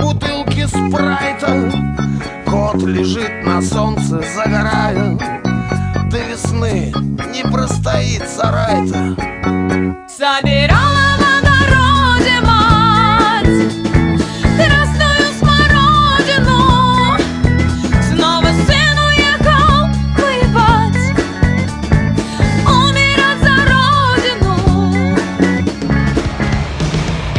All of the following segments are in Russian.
бутылки спрайта. Кот лежит на солнце, загорая. До весны не простоит сарай-то Собирала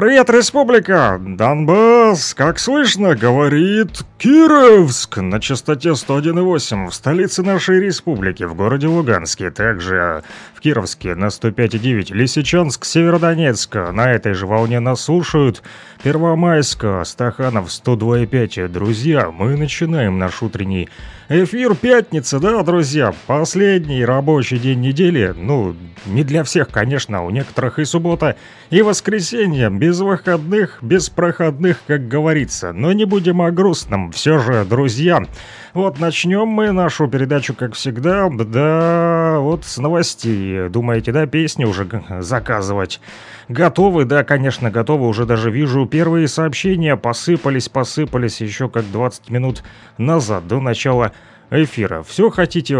Привет, республика! Донбасс, как слышно, говорит Кировск на частоте 101,8 в столице нашей республики, в городе Луганске. Также в Кировске на 105,9 Лисичанск, Северодонецк. На этой же волне нас слушают Первомайска, Стаханов 102,5. Друзья, мы начинаем наш утренний эфир. Пятница, да, друзья? Последний рабочий день недели. Ну, не для всех, конечно, у некоторых и суббота, и воскресенье. Без выходных, без проходных, как говорится. Но не будем о грустном. Все же, друзья, вот начнем мы нашу передачу, как всегда, да, вот с новостей. Думаете, да, песни уже заказывать? Готовы, да, конечно, готовы. Уже даже вижу первые сообщения. Посыпались, посыпались еще как 20 минут назад, до начала эфира. Все хотите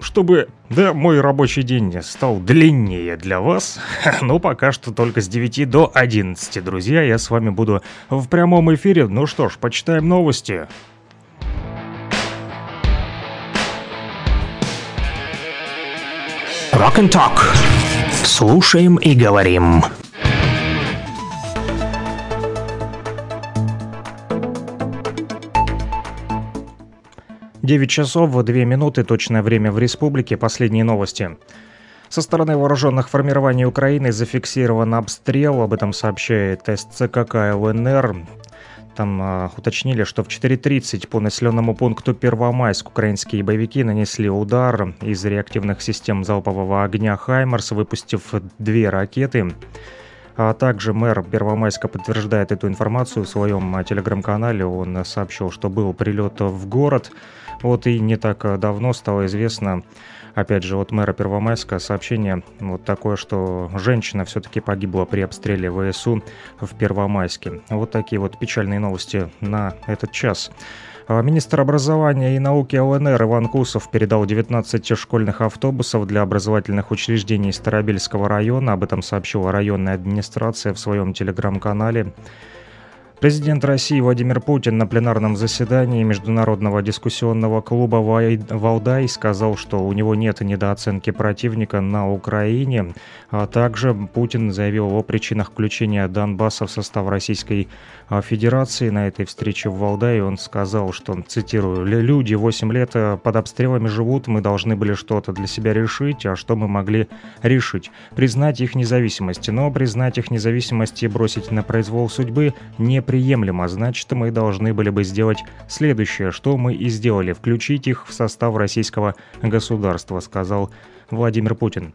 чтобы, да, мой рабочий день стал длиннее для вас, но пока что только с 9 до 11, друзья, я с вами буду в прямом эфире. Ну что ж, почитаем новости. Rock and Talk. Слушаем и говорим. 9 часов 2 минуты, точное время в республике, последние новости. Со стороны вооруженных формирований Украины зафиксирован обстрел, об этом сообщает СЦКК ЛНР. Там э, уточнили, что в 4.30 по населенному пункту Первомайск украинские боевики нанесли удар из реактивных систем залпового огня «Хаймерс», выпустив две ракеты. А также мэр Первомайска подтверждает эту информацию в своем телеграм-канале. Он сообщил, что был прилет в город. Вот и не так э, давно стало известно, опять же, от мэра Первомайска сообщение вот такое, что женщина все-таки погибла при обстреле ВСУ в Первомайске. Вот такие вот печальные новости на этот час. А министр образования и науки ЛНР Иван Кусов передал 19 школьных автобусов для образовательных учреждений Старобельского района. Об этом сообщила районная администрация в своем телеграм-канале. Президент России Владимир Путин на пленарном заседании Международного дискуссионного клуба «Валдай» сказал, что у него нет недооценки противника на Украине. А также Путин заявил о причинах включения Донбасса в состав Российской Федерации. На этой встрече в Валдае он сказал, что, цитирую, «Люди 8 лет э, под обстрелами живут, мы должны были что-то для себя решить, а что мы могли решить? Признать их независимость. Но признать их независимость и бросить на произвол судьбы не неприемлемо, значит мы должны были бы сделать следующее, что мы и сделали, включить их в состав российского государства, сказал Владимир Путин.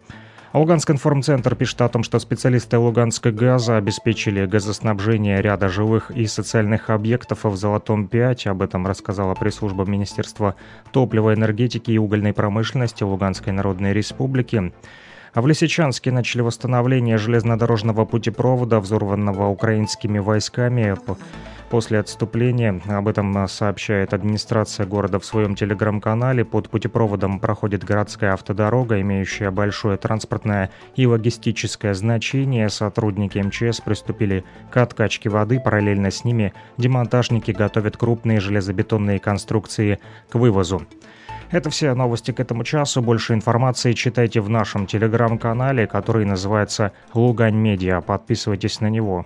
Луганск информцентр пишет о том, что специалисты Луганска газа обеспечили газоснабжение ряда жилых и социальных объектов в Золотом 5. Об этом рассказала пресс-служба Министерства топлива, энергетики и угольной промышленности Луганской Народной Республики. А в Лисичанске начали восстановление железнодорожного путепровода, взорванного украинскими войсками после отступления. Об этом сообщает администрация города в своем телеграм-канале. Под путепроводом проходит городская автодорога, имеющая большое транспортное и логистическое значение. Сотрудники МЧС приступили к откачке воды. Параллельно с ними демонтажники готовят крупные железобетонные конструкции к вывозу. Это все новости к этому часу. Больше информации читайте в нашем телеграм-канале, который называется «Лугань Медиа». Подписывайтесь на него.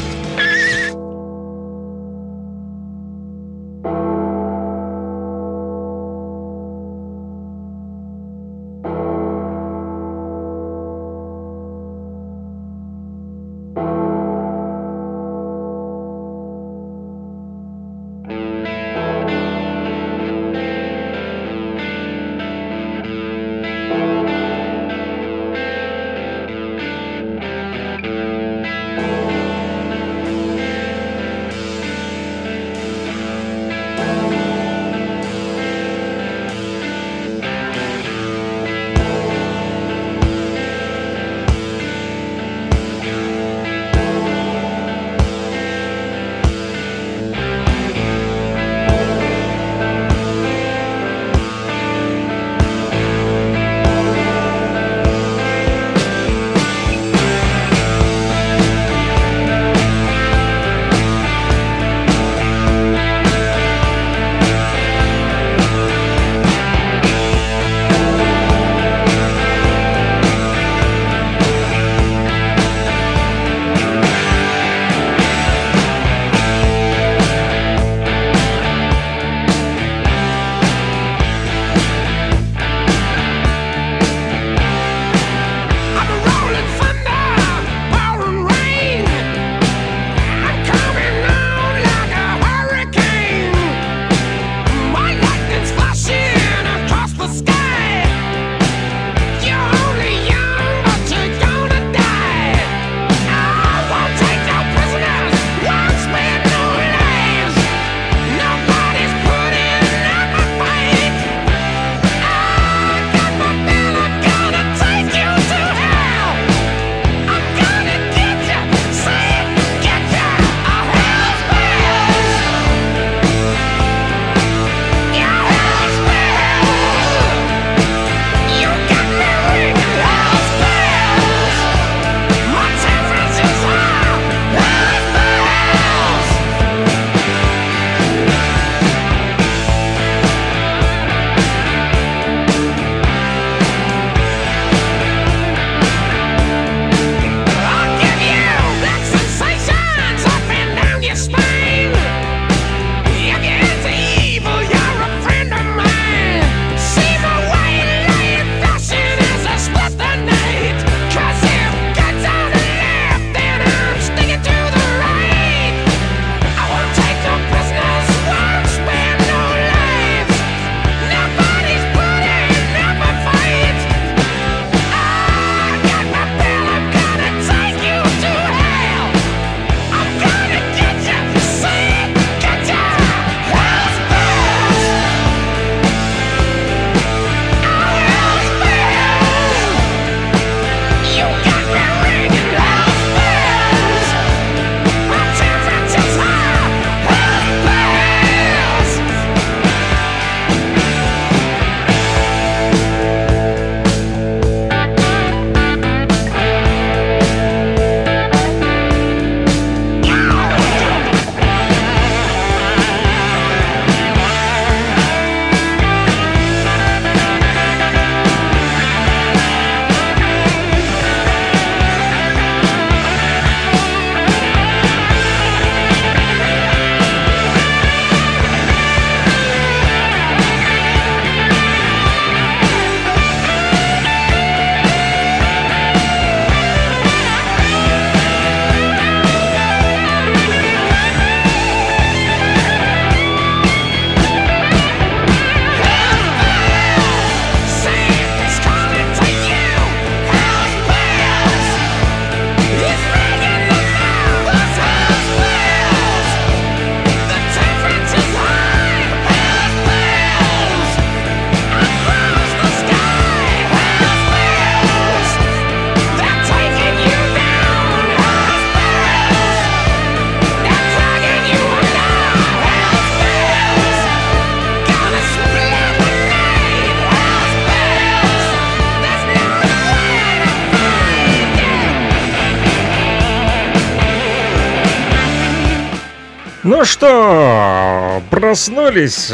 Что, проснулись?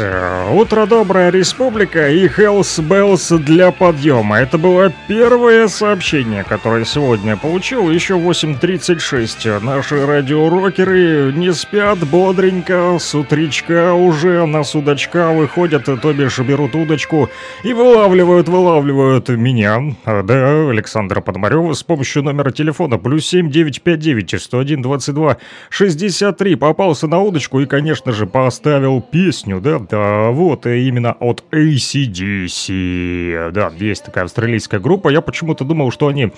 Утро добрая республика и Hells Bells для подъема. Это было первое сообщение, которое сегодня получил. Еще 8.36. Наши радиорокеры не спят бодренько. С утречка уже на судачка выходят, то бишь берут удочку и вылавливают, вылавливают меня. А, да, Александра Подмарева с помощью номера телефона плюс 7959 101 22 63 попался на удочку и, конечно же, поставил песню, да, да, вот, именно от AC/DC. Да, есть такая австралийская группа. Я почему-то думал, что они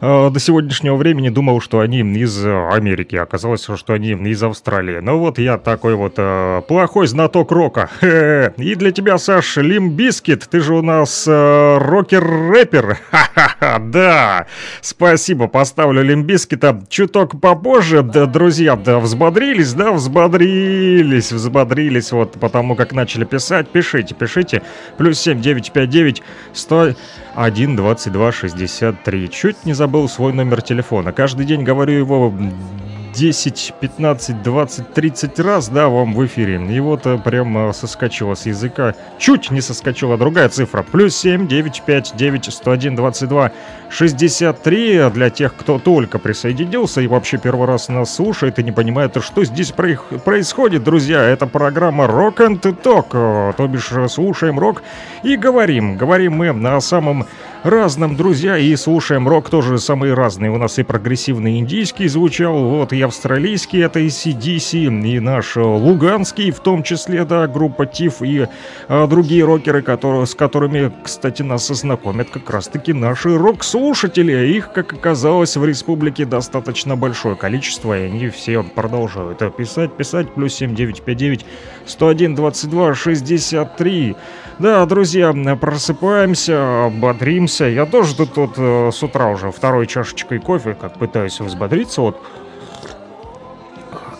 э, до сегодняшнего времени думал, что они из Америки. Оказалось, что они из Австралии. Ну вот я такой вот э, плохой знаток рока. И для тебя, Саш, Limp Bizkit, ты же у нас э, рокер-рэпер. Ха-ха-ха, да. Спасибо, поставлю Лимбискита чуток попозже. Да, друзья, да, взбодрились, да, взбодрились, взбодрились. Вот потому как начали писать, пишите, пишите. Плюс 7 959 100 1 22 63. Чуть не забыл свой номер телефона. Каждый день говорю его 10, 15, 20, 30 раз, да, вам в эфире. И вот э, прям э, соскочила с языка. Чуть не соскочила другая цифра. Плюс 7, 9, 5, 9, 101, 22, 63. Для тех, кто только присоединился и вообще первый раз нас слушает и не понимает, что здесь происходит, друзья. Это программа Rock and Talk. Э, то бишь слушаем рок и говорим. Говорим мы на самом разном, друзья, и слушаем рок тоже самый разный. У нас и прогрессивный индийский звучал, вот, и австралийский, это и CDC, и наш э, луганский, в том числе, да, группа Тиф, и а, другие рокеры, которые, с которыми, кстати, нас знакомят как раз-таки наши рок-слушатели. Их, как оказалось, в республике достаточно большое количество, и они все продолжают писать, писать, плюс 7959 101 22 63. Да, друзья, просыпаемся, бодримся. Я тоже тут, тут э, с утра уже второй чашечкой кофе, как пытаюсь взбодриться. Вот.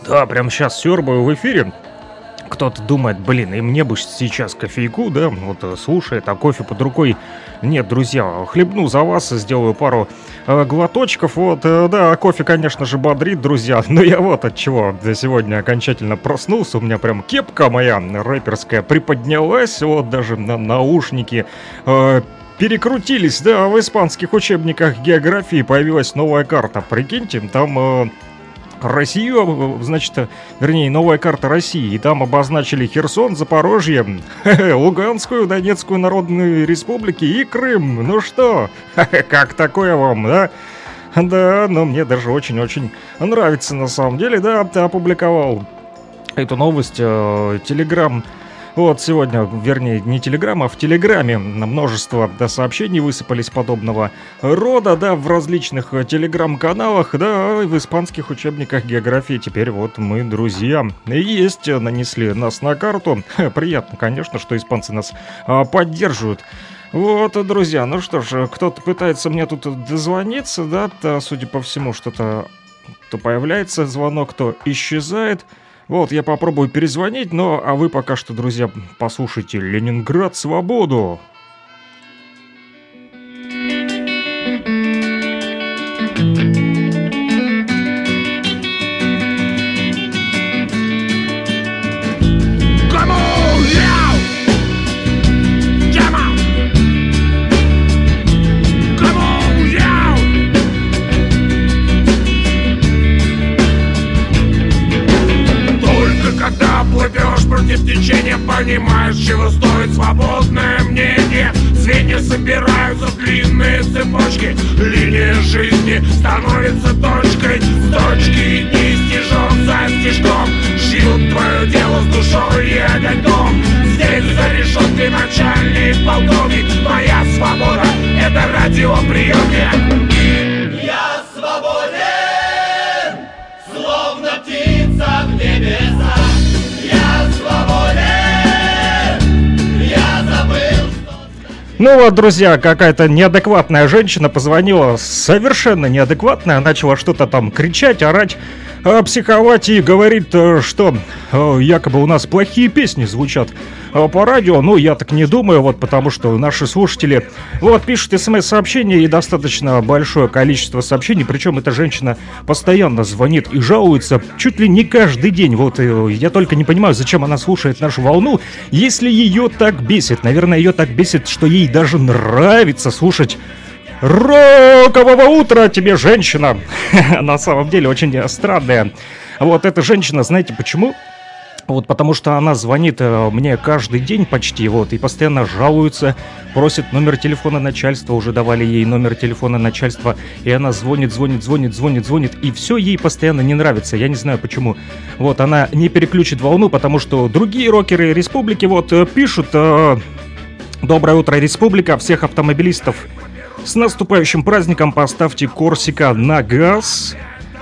Да, прям сейчас сербаю в эфире. Кто-то думает, блин, и мне бы сейчас кофейку, да, вот э, слушает, а кофе под рукой нет, друзья, хлебну за вас, сделаю пару э, глоточков. Вот, э, да, кофе, конечно же, бодрит, друзья. Но я вот от чего сегодня окончательно проснулся. У меня прям кепка моя рэперская приподнялась. Вот даже на наушники э, перекрутились. Да, в испанских учебниках географии появилась новая карта. Прикиньте, там... Э, Россию, значит, вернее, новая карта России, и там обозначили Херсон, Запорожье, Луганскую, Донецкую Народную Республики и Крым. Ну что, как такое вам, да? Да, но мне даже очень-очень нравится на самом деле, да, опубликовал эту новость, э, Телеграм вот сегодня, вернее, не Телеграм, а в Телеграме множество да, сообщений высыпались подобного рода, да, в различных э, Телеграм-каналах, да, в испанских учебниках географии. Теперь вот мы, друзья, есть, э, нанесли нас на карту. Приятно, конечно, что испанцы нас а, поддерживают. Вот, друзья, ну что ж, кто-то пытается мне тут дозвониться, да, то, судя по всему, что-то то появляется звонок, то исчезает. Вот, я попробую перезвонить, но а вы пока что, друзья, послушайте «Ленинград. Свободу». Против течения Понимаешь, чего стоит свободное мнение Звенья собираются в длинные цепочки Линия жизни становится точкой С точки дни стежок за стежком. Шьют твое дело с душой и огоньком. Здесь за решеткой начальник полковник Моя свобода — это радиоприемник Ну вот, друзья, какая-то неадекватная женщина позвонила, совершенно неадекватная, начала что-то там кричать, орать. Психовать и говорит, э, что э, якобы у нас плохие песни звучат э, по радио. Ну, я так не думаю, вот потому что наши слушатели вот пишут смс-сообщения и достаточно большое количество сообщений. Причем эта женщина постоянно звонит и жалуется чуть ли не каждый день. Вот я только не понимаю, зачем она слушает нашу волну, если ее так бесит. Наверное, ее так бесит, что ей даже нравится слушать Рокового утра тебе, женщина! На самом деле очень странная. Вот эта женщина, знаете почему? Вот потому что она звонит э, мне каждый день почти, вот, и постоянно жалуется, просит номер телефона начальства, уже давали ей номер телефона начальства, и она звонит, звонит, звонит, звонит, звонит, и все ей постоянно не нравится, я не знаю почему. Вот, она не переключит волну, потому что другие рокеры республики, вот, э, пишут... э, Доброе утро, республика, всех автомобилистов с наступающим праздником поставьте Корсика на газ.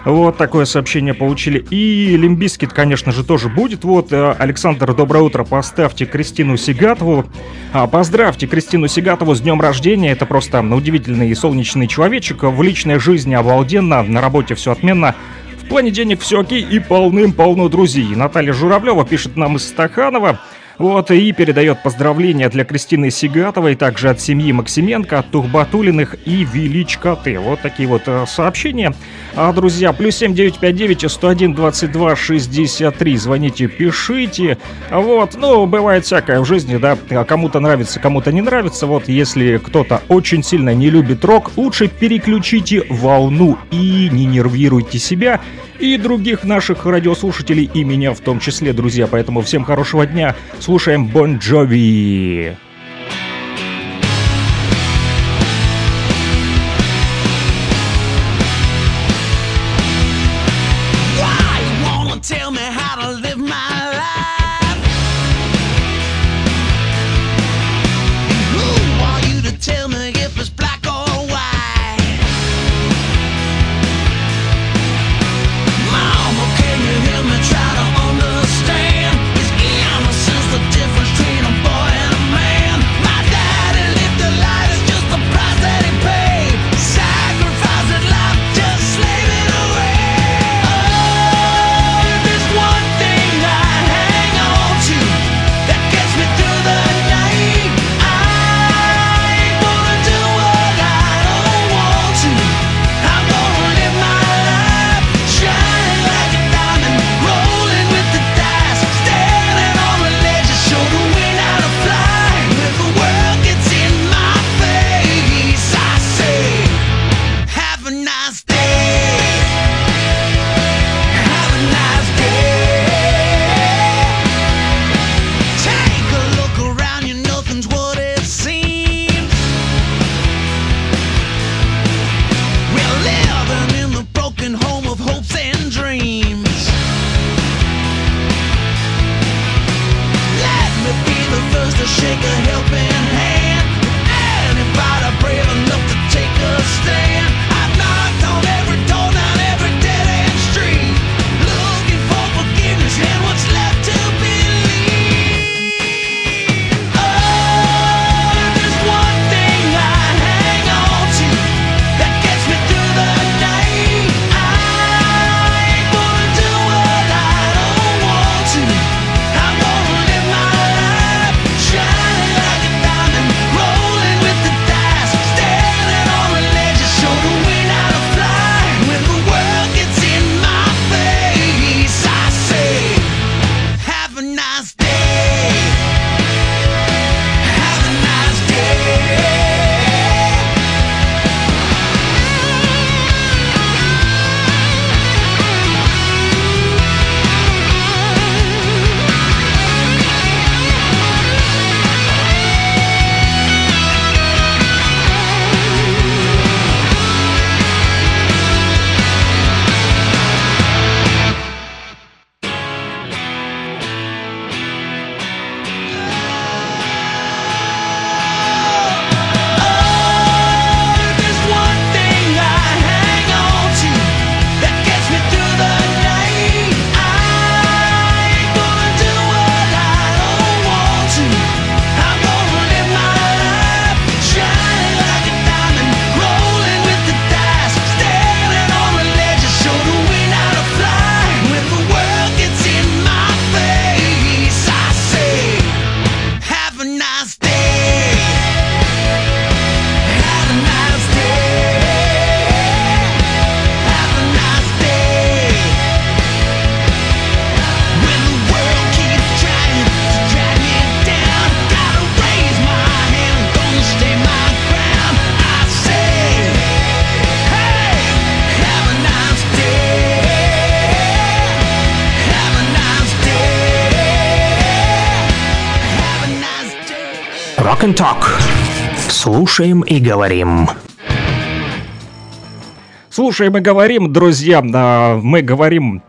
Вот такое сообщение получили. И Limp Bizkit, конечно же, тоже будет. Вот, э, Александр, доброе утро. Поставьте Кристину Сигатову. А, Поздравьте Кристину Сигатову с днем рождения. Это просто удивительный и солнечный человечек. В личной жизни обалденно, на работе все отменно. В плане денег все окей и полным-полно друзей. Наталья Журавлева пишет нам из Стаханова. Вот, и передает поздравления для Кристины Сигатовой, также от семьи Максименко, от Тухбатулиных и Величкоты. Вот такие вот э, сообщения. А, друзья, плюс 7959 101 22 63. Звоните, пишите. Вот, ну, бывает всякое в жизни, да. А Кому-то нравится, кому-то не нравится. Вот, если кто-то очень сильно не любит рок, лучше переключите волну и не нервируйте себя и других наших радиослушателей, и меня в том числе, друзья. Поэтому всем хорошего дня. Слушаем Бон Джови. Слушаем и говорим. Слушаем и говорим, друзья. Мы говорим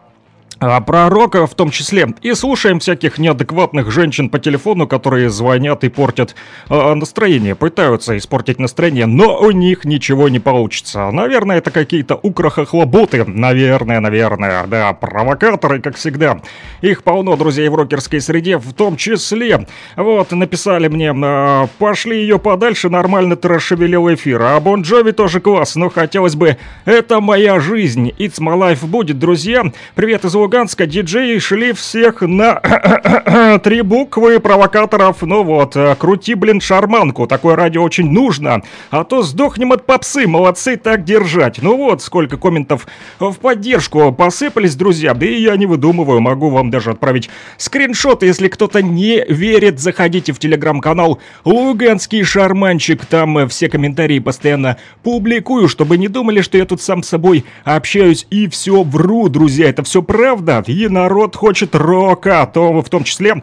про рок в том числе. И слушаем всяких неадекватных женщин по телефону, которые звонят и портят а, настроение, пытаются испортить настроение, но у них ничего не получится. Наверное, это какие-то украхохлоботы. Наверное, наверное, да, провокаторы, как всегда. Их полно, друзей, в рокерской среде, в том числе. Вот, написали мне, а, пошли ее подальше, нормально ты расшевелил эфир. А Бон Джови тоже класс, но хотелось бы, это моя жизнь. It's my life будет, друзья. Привет из Луганска, диджеи шли всех на три буквы провокаторов. Ну вот, э, крути, блин, шарманку, такое радио очень нужно. А то сдохнем от попсы, молодцы, так держать. Ну вот, сколько комментов в поддержку посыпались, друзья. Да и я не выдумываю, могу вам даже отправить скриншот, если кто-то не верит. Заходите в телеграм-канал Луганский шарманчик, там э, все комментарии постоянно публикую, чтобы не думали, что я тут сам с собой общаюсь и все вру, друзья, это все правда. И народ хочет рока, то в том числе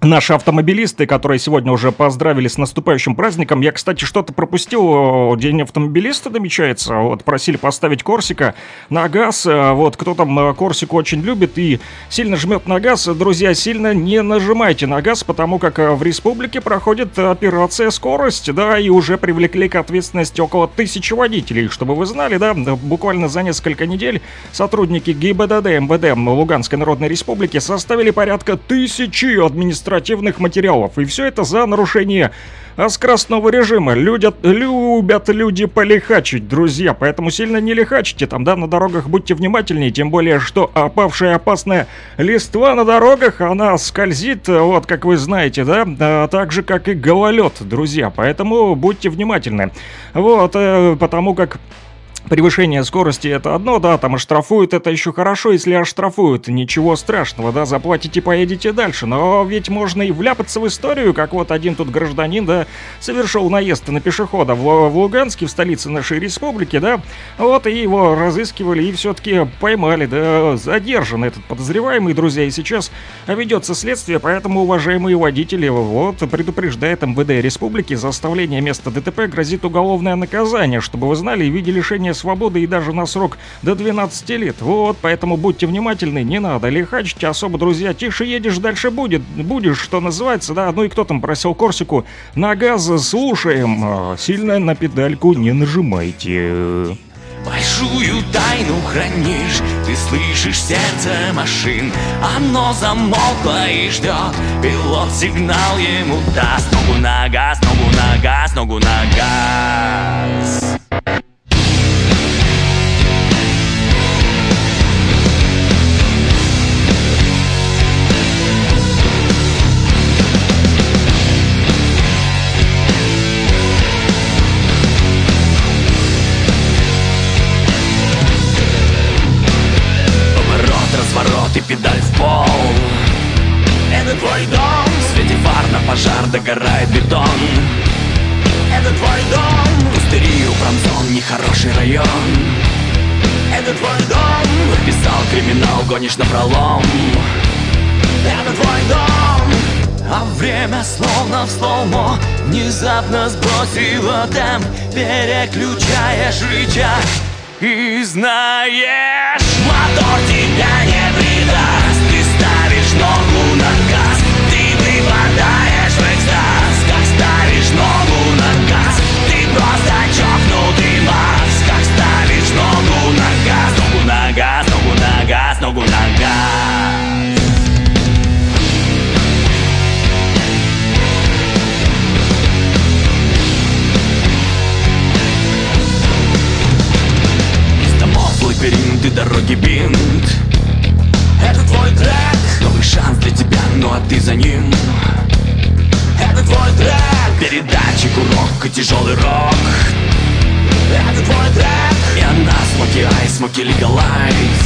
Наши автомобилисты, которые сегодня уже поздравили с наступающим праздником. Я, кстати, что-то пропустил. День автомобилиста намечается. Вот просили поставить Корсика на газ. А Вот кто там э, Корсику очень любит и сильно жмет на газ. Друзья, сильно не нажимайте на газ, потому как э, в республике проходит операция «Скорость». Да, и уже привлекли к ответственности около тысячи водителей. Чтобы вы знали, да, буквально за несколько недель сотрудники ГИБДД МВД Луганской Народной Республики составили порядка тысячи административных материалов. И все это за нарушение а скоростного режима. Людят, любят люди полихачить, друзья. Поэтому сильно не лихачите там, да, на дорогах будьте внимательнее. Тем более, что опавшая опасная листва на дорогах, она скользит, вот, как вы знаете, да, а, так же, как и гололед, друзья. Поэтому будьте внимательны. Вот, э, потому как Превышение скорости это одно, да, там оштрафуют, это еще хорошо, если оштрафуют, ничего страшного, да, заплатите, поедете дальше, но ведь можно и вляпаться в историю, как вот один тут гражданин, да, совершил наезд на пешехода в, в Луганске, в столице нашей республики, да, вот и его разыскивали и все-таки поймали, да, задержан этот подозреваемый, друзья, и сейчас ведется следствие, поэтому, уважаемые водители, вот, предупреждает МВД республики, за оставление места ДТП грозит уголовное наказание, чтобы вы знали и видели лишение свободы и даже на срок до 12 лет. Вот, поэтому будьте внимательны, не надо лихачить особо, друзья. Тише едешь, дальше будет, будешь, что называется, да. Ну и кто там просил Корсику? На газ слушаем, а, сильно на педальку не нажимайте. Большую тайну хранишь Ты слышишь сердце машин Оно замолкло и ждет Пилот сигнал ему даст Ногу на газ, ногу на газ, ногу на газ на пожар догорает бетон. Это твой дом. Пустыри у промзон, нехороший район. Это твой дом. Писал криминал, гонишь на пролом. Это твой дом. А время словно в слоумо Внезапно сбросило темп. Переключаешь рычаг И знаешь Мотор тебя и дороги бинт. Это твой трек. Новый шанс для тебя, ну а ты за ним. Это твой трек. Передатчик, урок и тяжелый рок. Это твой трек. И она смоки айс, смоки легалайз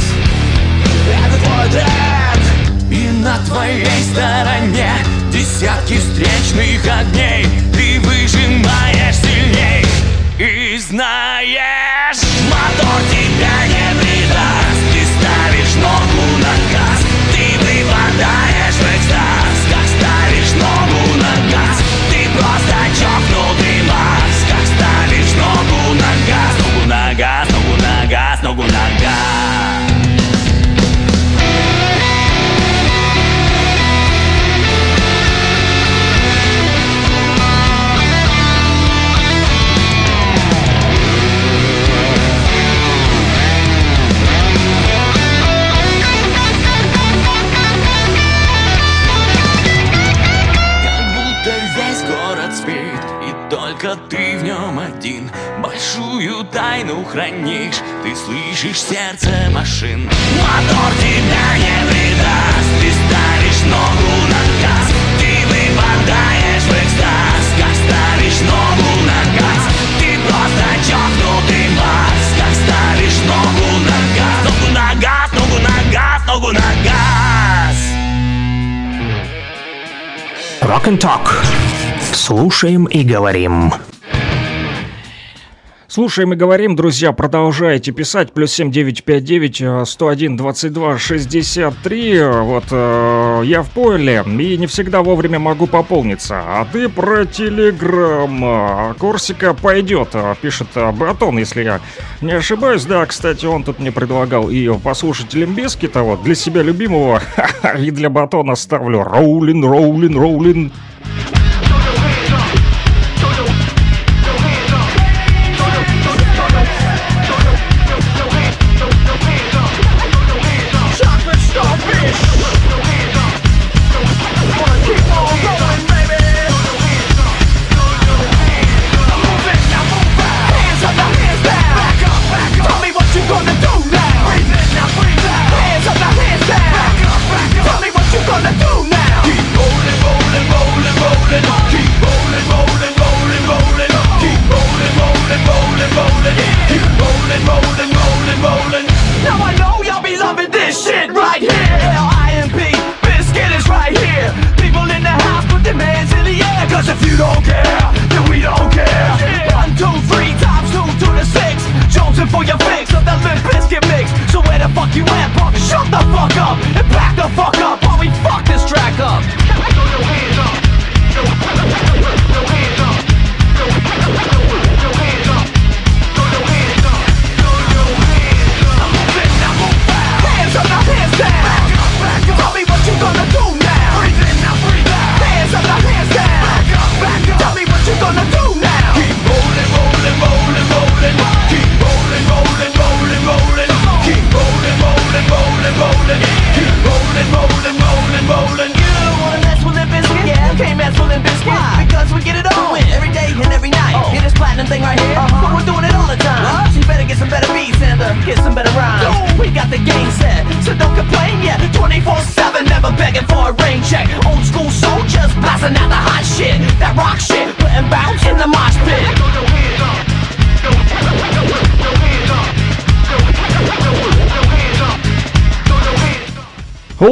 Это твой трек. И на твоей стороне Десятки встречных огней. Ты выжимаешь сильней. И знаешь тайну хранишь, ты слышишь сердце машин. Мотор тебя не предаст, ты ставишь ногу на газ. Ты выпадаешь в экстаз, как ставишь ногу на газ? Ты просто чокнутый бас, как ставишь ногу на газ? Ногу на газ, ногу на газ, ногу на газ. Rock and Talk. Слушаем и говорим. Слушаем и говорим, друзья, продолжайте писать. Плюс 7959 101 22 63. Вот э, я в поле и не всегда вовремя могу пополниться. А ты про Телеграм. А Корсика пойдет, э, пишет э, Батон, если я не ошибаюсь. Да, кстати, он тут мне предлагал и послушать Лимбиски того для себя любимого. И для Батона ставлю Роулин, Роулин, Роулин. Don't care,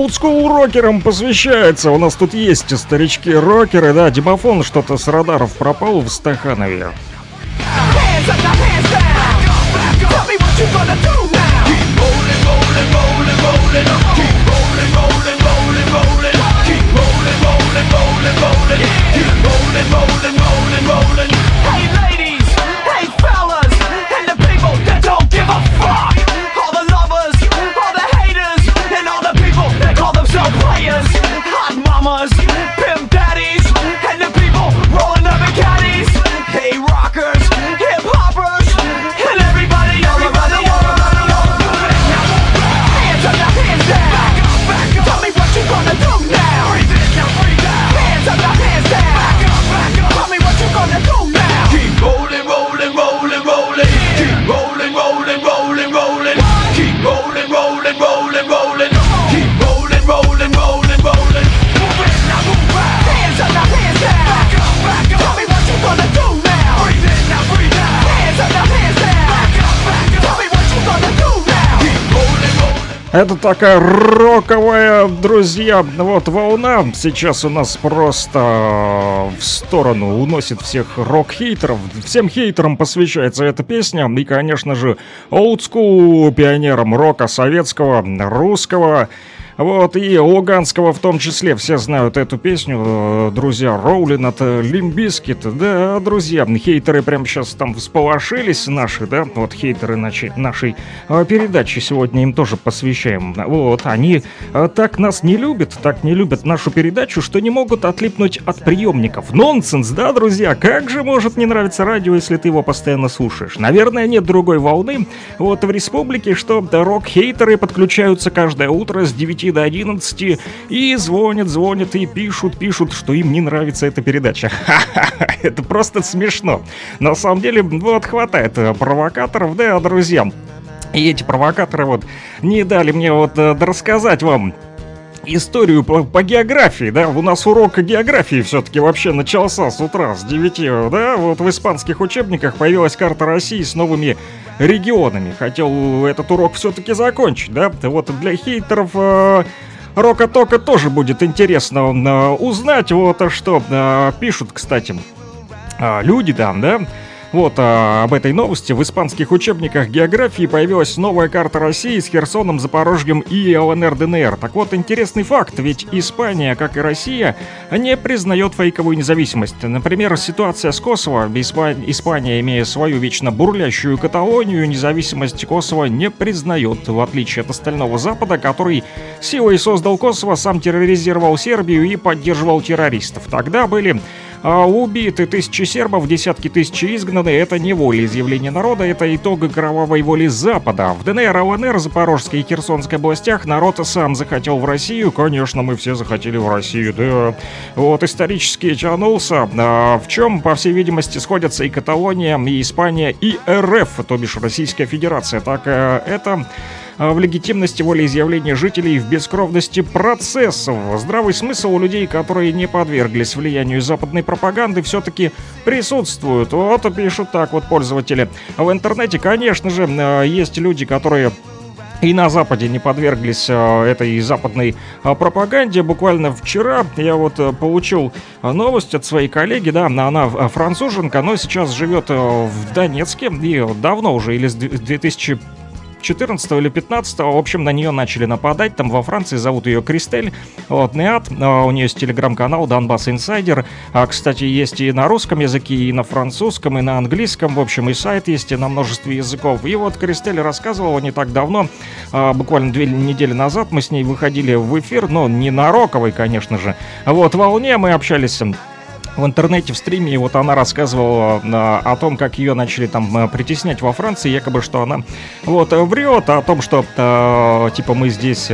Олдскул рокерам посвящается. У нас тут есть старички-рокеры, да, Димофон что-то с радаров пропал в Стаханове. Это такая роковая, друзья, вот волна сейчас у нас просто в сторону уносит всех рок-хейтеров. Всем хейтерам посвящается эта песня. И, конечно же, олдскул пионерам рока советского, русского. Вот, и Луганского в том числе. Все знают эту песню, э, друзья. Rollin' от Лимбискит. Да, друзья, хейтеры прямо сейчас там всполошились наши, да? Вот хейтеры начи- нашей э, передачи сегодня им тоже посвящаем. Вот, они э, так нас не любят, так не любят нашу передачу, что не могут отлипнуть от приемников. Нонсенс, да, друзья? Как же может не нравиться радио, если ты его постоянно слушаешь? Наверное, нет другой волны вот в республике, что рок-хейтеры подключаются каждое утро с 9 9 до 11 и звонят, звонят и пишут, пишут, что им не нравится эта передача. Это просто смешно. На самом деле, вот хватает э, провокаторов, да, друзья. И эти провокаторы вот не дали мне вот э, рассказать вам историю по, по географии, да, у нас урок географии все-таки вообще начался с утра, с 9, да, вот в испанских учебниках появилась карта России с новыми регионами. Хотел этот урок все-таки закончить, да, вот для хейтеров э, Рока Тока тоже будет интересно э, узнать, вот а что э, пишут, кстати, э, люди там, да, вот а, об этой новости в испанских учебниках географии появилась новая карта России с Херсоном, Запорожьем и ЛНР ДНР. Так вот, интересный факт, ведь Испания, как и Россия, не признает фейковую независимость. Например, ситуация с Косово. Испа- Испания, имея свою вечно бурлящую Каталонию, независимость Косово не признает, в отличие от остального Запада, который силой создал Косово, сам терроризировал Сербию и поддерживал террористов. Тогда были а, убиты тысячи сербов, десятки тысяч изгнаны. Это не волеизъявление народа, это итог кровавой воли Запада. В ДНР, ЛНР, Запорожской и Херсонской областях народ сам захотел в Россию. Конечно, мы все захотели в Россию, да. Вот исторически тянулся. А, в чем, по всей видимости, сходятся и Каталония, и Испания, и РФ, то бишь Российская Федерация. Так, э, это в легитимности волеизъявления жителей, в бескровности процессов. Здравый смысл у людей, которые не подверглись влиянию западной пропаганды, все-таки присутствует. Вот пишут так вот пользователи. В интернете, конечно же, э, есть люди, которые и на Западе не подверглись э, этой западной э, пропаганде. Буквально вчера я вот получил новость от своей коллеги, да, она француженка, но сейчас живет в Донецке и давно уже, или с две- 2000 14 или 15 в общем, на нее начали нападать, там во Франции зовут ее Кристель, вот, Неат, а, у нее есть телеграм-канал Донбасс Инсайдер, а, кстати, есть и на русском языке, и на французском, и на английском, в общем, и сайт есть, и на множестве языков, и вот Кристель рассказывала не так давно, а, буквально две недели назад мы с ней выходили в эфир, но не на роковой, конечно же, вот, волне мы общались в интернете, в стриме, и вот она рассказывала а, о том, как ее начали там а, притеснять во Франции, якобы, что она вот э, врет о том, что а, типа мы здесь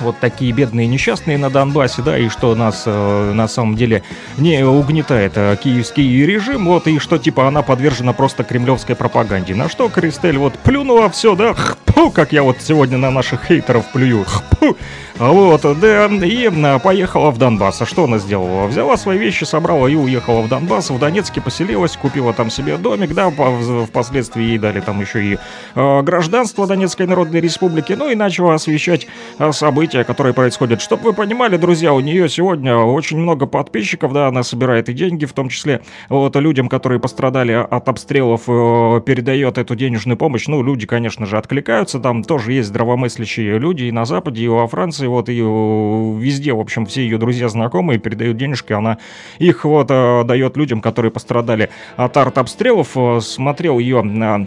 вот такие бедные несчастные на Донбассе, да, и что нас э, на самом деле не угнетает э, киевский режим, вот, и что типа она подвержена просто кремлевской пропаганде. На что Кристель вот плюнула все, да, хпу, как я вот сегодня на наших хейтеров плюю, хпу, вот, да, и поехала в Донбасс. А что она сделала? Взяла свои вещи, собрала и уехала в Донбасс, в Донецке поселилась, купила там себе домик, да, по- впоследствии ей дали там еще и э, гражданство Донецкой Народной Республики, ну и начала освещать э, события, которые происходят. Чтобы вы понимали, друзья, у нее сегодня очень много подписчиков, да, она собирает и деньги, в том числе вот людям, которые пострадали от обстрелов, э, передает эту денежную помощь. Ну, люди, конечно же, откликаются, там тоже есть здравомыслящие люди и на Западе, и во Франции, вот, и э, везде, в общем, все ее друзья, знакомые передают денежки, она их вот э, дает людям, которые пострадали от артобстрелов. Э, Смотрел ее на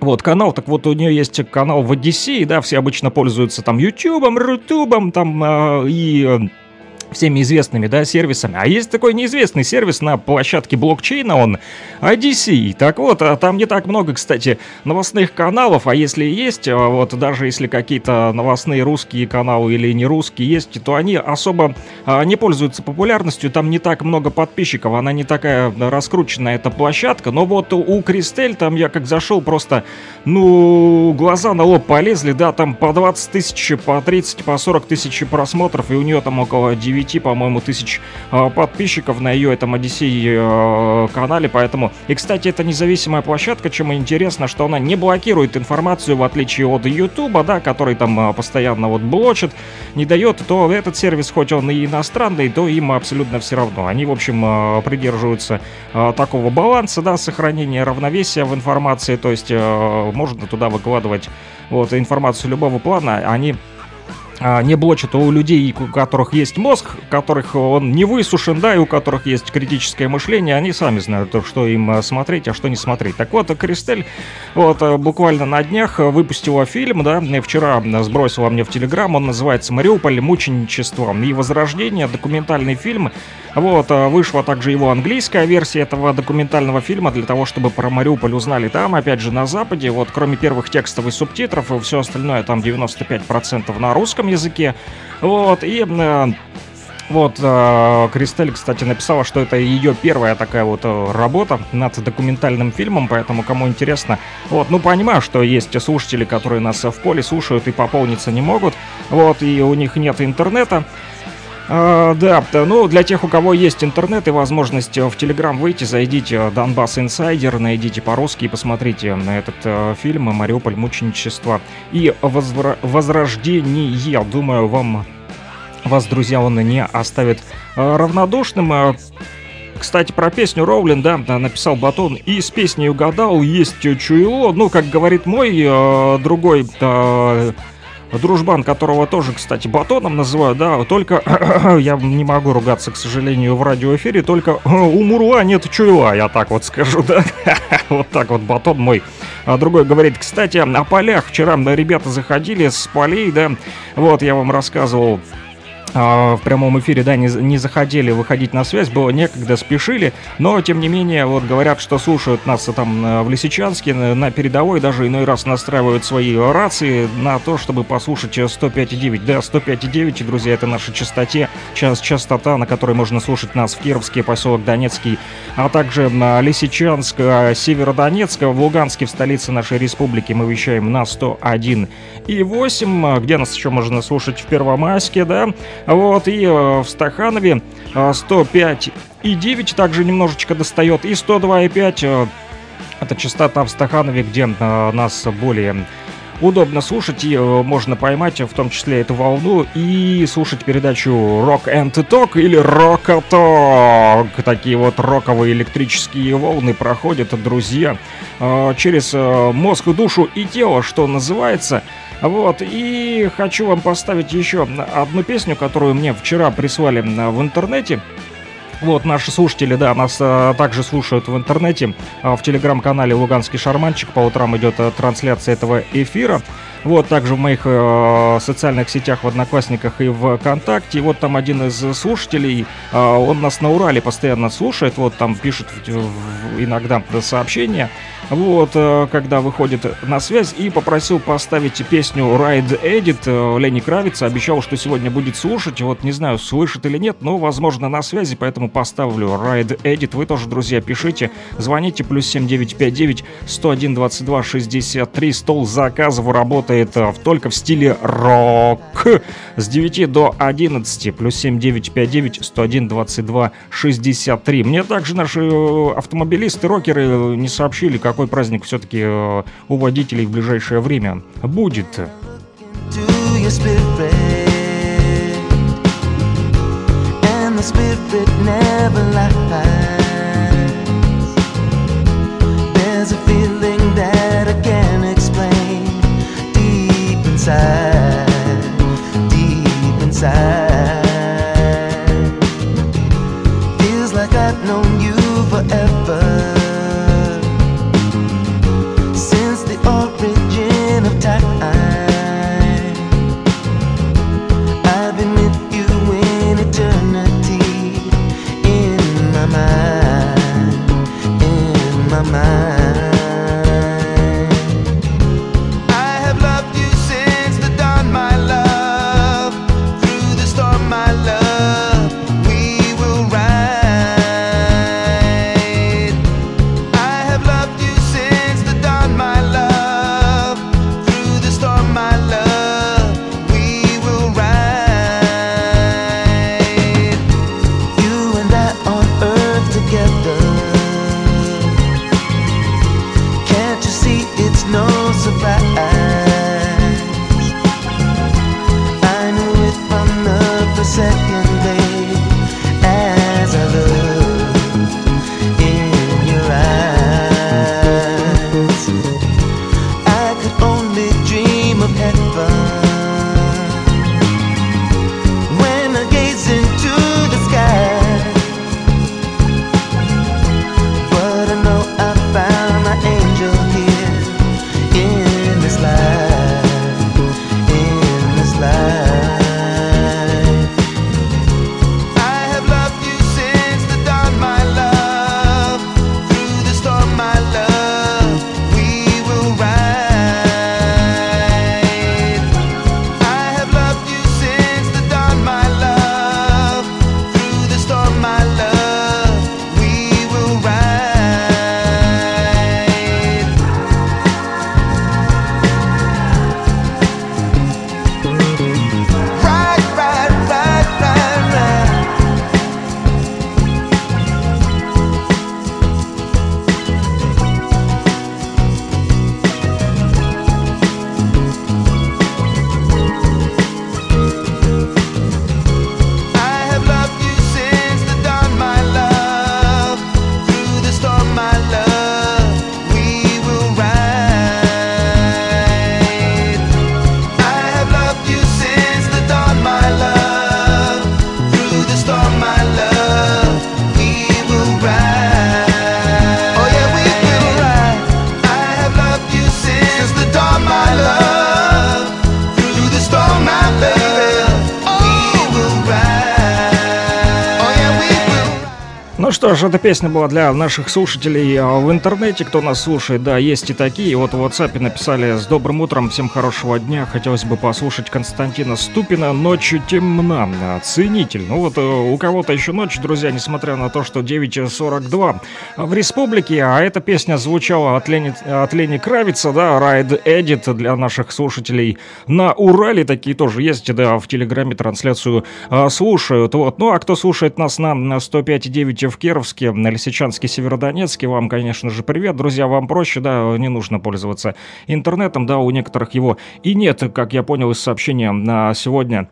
вот канал, так вот у нее есть канал в Одиссее, да, все обычно пользуются там Ютубом, Рутубом, там э, и э, всеми известными, да, сервисами. А есть такой неизвестный сервис на площадке блокчейна, он Odyssey. Так вот, а там не так много, кстати, новостных каналов, а если есть, а вот даже если какие-то новостные русские каналы или не русские есть, то они особо а, не пользуются популярностью, там не так много подписчиков, она не такая раскрученная эта площадка, но вот у Кристель там я как зашел просто, ну, глаза на лоб полезли, да, там по 20 тысяч, по 30, по 40 тысяч просмотров, и у нее там около 9, по-моему, тысяч а, подписчиков на ее этом Одиссей э, канале, поэтому... И, кстати, это независимая площадка, чем интересно, что она не блокирует информацию, в отличие от Ютуба, да, который там а, постоянно вот блочит, не дает, то этот сервис, хоть он и иностранный, то им абсолютно все равно. Они, в общем, придерживаются такого баланса, да, сохранения равновесия в информации, то есть можно туда выкладывать вот информацию любого плана, они не блочат у людей, у которых есть мозг, у которых он не высушен, да, и у которых есть критическое мышление, они сами знают, что им а, смотреть, а что не смотреть. Так вот, Кристель вот а, буквально на днях выпустила фильм, да, и вчера сбросила мне в Телеграм, он называется «Мариуполь. Мученичество и возрождение», документальный фильм. Вот, а, вышла также его английская версия этого документального фильма для того, чтобы про Мариуполь узнали там, опять же, на Западе. Вот, кроме первых текстов и субтитров, все остальное там 95% на русском языке. Вот, и э, вот, э, Кристель, кстати, написала, что это ее первая такая вот э, работа над документальным фильмом, поэтому кому интересно, вот, ну, понимаю, что есть слушатели, которые нас в поле слушают и пополниться не могут, вот, и у них нет интернета, а, да, ну для тех, у кого есть интернет и возможность э, в Телеграм выйти, зайдите э, Донбасс Инсайдер, найдите по-русски и посмотрите на этот э, фильм Мариуполь мученичество и возвра- возрождение. Думаю, вам вас, друзья, он не оставит э, равнодушным. Э, Кстати, про песню Роулин, да, написал Батон, и с песней угадал, есть э, чуело, ну, как говорит мой э, другой э, дружбан, которого тоже, кстати, Батоном называют, да, только я не могу ругаться, к сожалению, в радиоэфире, только у Мурла нет чуела, я так вот скажу, да, вот так вот Батон мой. А другой говорит, кстати, о полях, вчера ребята заходили с полей, да, вот я вам рассказывал, а, в прямом эфире, да, не, не заходили выходить на связь, было некогда, спешили, но, тем не менее, вот говорят, что слушают нас там э, в Лисичанске, на, передовой, даже иной раз настраивают свои рации на то, чтобы послушать э, 105.9. Да, 105.9, друзья, это наша частоте, час, частота, на которой можно слушать нас в Кировске, поселок Донецкий, а также на Лисичанск, э, Северодонецк, в Луганске, в столице нашей республики, мы вещаем на 101 и 8, а где нас еще можно слушать? В Первомайске, да, вот, и э, в Стаханове э, 105 и 9 также немножечко достает, и 102 и 5 э, это частота в Стаханове, где э, нас более удобно слушать и э, можно поймать в том числе эту волну и слушать передачу Rock and Talk или Rock Talk. Такие вот роковые электрические волны проходят, друзья, э, через э, мозг, душу и тело, что называется. Вот, и хочу вам поставить еще одну песню, которую мне вчера прислали э, в интернете. Вот, наши слушатели, да, нас э, также слушают в интернете, э, в телеграм-канале «Луганский шарманчик». По утрам идет э, трансляция этого эфира. Вот, также в моих э, социальных сетях, в Одноклассниках и ВКонтакте. Вот там один из слушателей, э, он нас на Урале постоянно слушает, вот там пишет в- иногда сообщения, вот, э, когда выходит на связь, и попросил поставить песню Ride Edit э, Лени Кравица. Обещал, что сегодня будет слушать, вот не знаю, слышит или нет, но, возможно, на связи, поэтому поставлю Ride Edit. Вы тоже, друзья, пишите, звоните, плюс 7959 101 22 63. Стол заказов работает э, в- только в стиле рок. С 9 до 11, плюс 7959 101 22 63. Мне также наши э, автомобилисты, рокеры э, не сообщили, какой праздник все-таки у водителей в ближайшее время будет. the spirit never lies. Inside, deep inside. Что ж, эта песня была для наших слушателей а, в интернете, кто нас слушает, да, есть и такие. Вот в WhatsApp написали «С добрым утром, всем хорошего дня, хотелось бы послушать Константина Ступина «Ночью темна». Ценитель. Ну вот э, у кого-то еще ночь, друзья, несмотря на то, что 9.42 в республике, а эта песня звучала от Лени, от Лени Кравица, да, Ride Edit для наших слушателей на Урале, такие тоже есть, да, в Телеграме трансляцию а, слушают. Вот. Ну а кто слушает нас на 105.9 в Кировске, на Лисичанске, Северодонецке, вам, конечно же, привет, друзья, вам проще, да, не нужно пользоваться интернетом, да, у некоторых его и нет, как я понял из сообщения на сегодня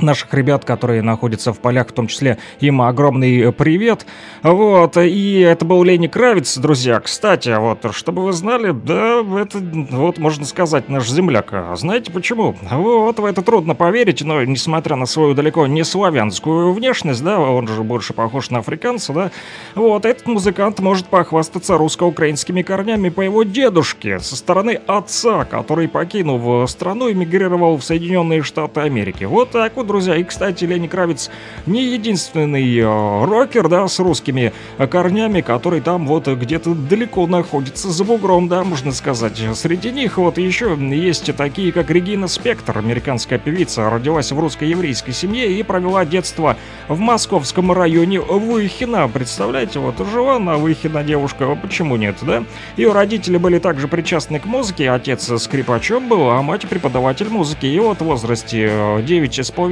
наших ребят, которые находятся в полях, в том числе им огромный привет. Вот, и это был Лени Кравец, друзья. Кстати, вот, чтобы вы знали, да, это, вот, можно сказать, наш земляк. А знаете почему? Вот, в это трудно поверить, но, несмотря на свою далеко не славянскую внешность, да, он же больше похож на африканца, да, вот, этот музыкант может похвастаться русско-украинскими корнями по его дедушке со стороны отца, который, покинув страну, эмигрировал в Соединенные Штаты Америки. Вот так вот, друзья. И, кстати, Лени Кравец не единственный э, рокер, да, с русскими э, корнями, который там вот где-то далеко находится за бугром, да, можно сказать. Среди них вот еще есть такие, как Регина Спектр, американская певица, родилась в русско-еврейской семье и провела детство в московском районе Выхина. Представляете, вот жила на Выхина девушка, почему нет, да? Ее родители были также причастны к музыке, отец скрипачом был, а мать преподаватель музыки. И вот в возрасте э,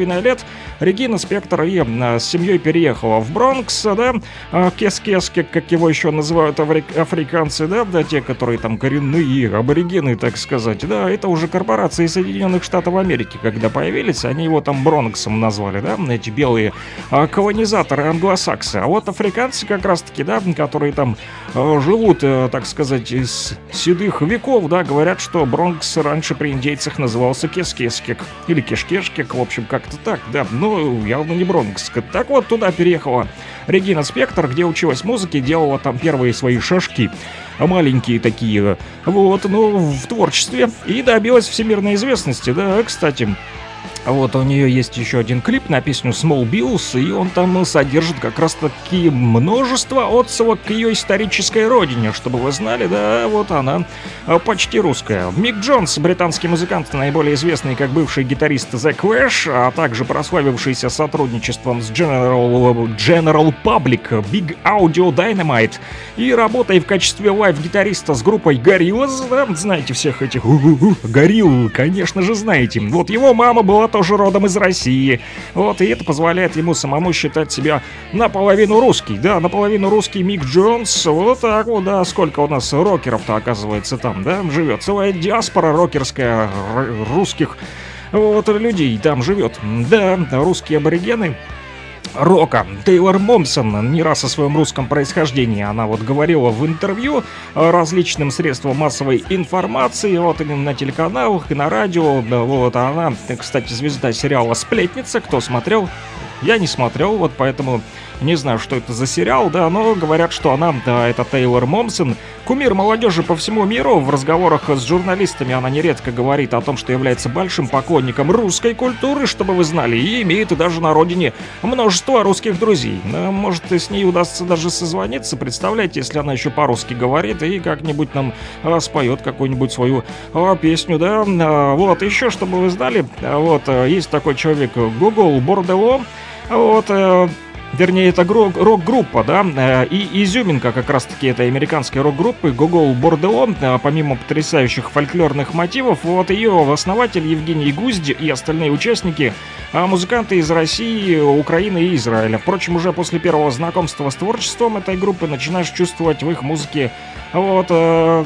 9,5 лет. Регина Спектр и э, с семьей переехала в Бронкс, да, э, Кес-Кеске, как его еще называют афри- африканцы, да, да, те, которые там коренные аборигены, так сказать, да, это уже корпорации Соединенных Штатов Америки, когда появились, они его там Бронксом назвали, да, эти белые а, колонизаторы англосаксы, а вот африканцы как раз-таки, да, которые там э, живут, э, так сказать, из седых веков, да, говорят, что Бронкс раньше при индейцах назывался Кескескек или Кешкешкек, в общем, как-то так, да, но явно не Бронкс. Так вот, туда переехала Регина Спектр, где училась музыке, делала там первые свои шажки маленькие такие, вот, ну, в творчестве, и добилась всемирной известности, да, кстати, вот у нее есть еще один клип на песню Small Bills, и он там содержит как раз таки множество отсылок к ее исторической родине, чтобы вы знали, да, вот она а, почти русская. Мик Джонс, британский музыкант, наиболее известный как бывший гитарист The Clash, а также прославившийся сотрудничеством с General, General Public, Big Audio Dynamite и работой в качестве лайв-гитариста с группой Gorillaz, да, знаете всех этих горилл, конечно же знаете. Вот его мама была тоже родом из России. Вот, и это позволяет ему самому считать себя наполовину русский. Да, наполовину русский Мик Джонс. Вот так вот, да, сколько у нас рокеров-то оказывается там, да, живет. Целая диаспора рокерская русских вот людей там живет. Да, русские аборигены рока. Тейлор Момсон не раз о своем русском происхождении она вот говорила в интервью различным средствам массовой информации, вот и на телеканалах, и на радио. Вот она, кстати, звезда сериала «Сплетница». Кто смотрел? Я не смотрел, вот поэтому не знаю, что это за сериал, да, но говорят, что она, да, это Тейлор Момсон, кумир молодежи по всему миру. В разговорах с журналистами она нередко говорит о том, что является большим поклонником русской культуры, чтобы вы знали, и имеет даже на родине множество русских друзей. Может, и с ней удастся даже созвониться, представляете, если она еще по-русски говорит и как-нибудь нам а, споет какую-нибудь свою а, песню, да. А, вот, еще, чтобы вы знали, вот, есть такой человек Google Бордело, вот, э, Вернее, это рок-группа, да, э, и изюминка как раз-таки этой американской рок-группы Гогол Бордело, э, помимо потрясающих фольклорных мотивов, вот ее основатель Евгений Гузди и остальные участники, а музыканты из России, Украины и Израиля. Впрочем, уже после первого знакомства с творчеством этой группы начинаешь чувствовать в их музыке вот э,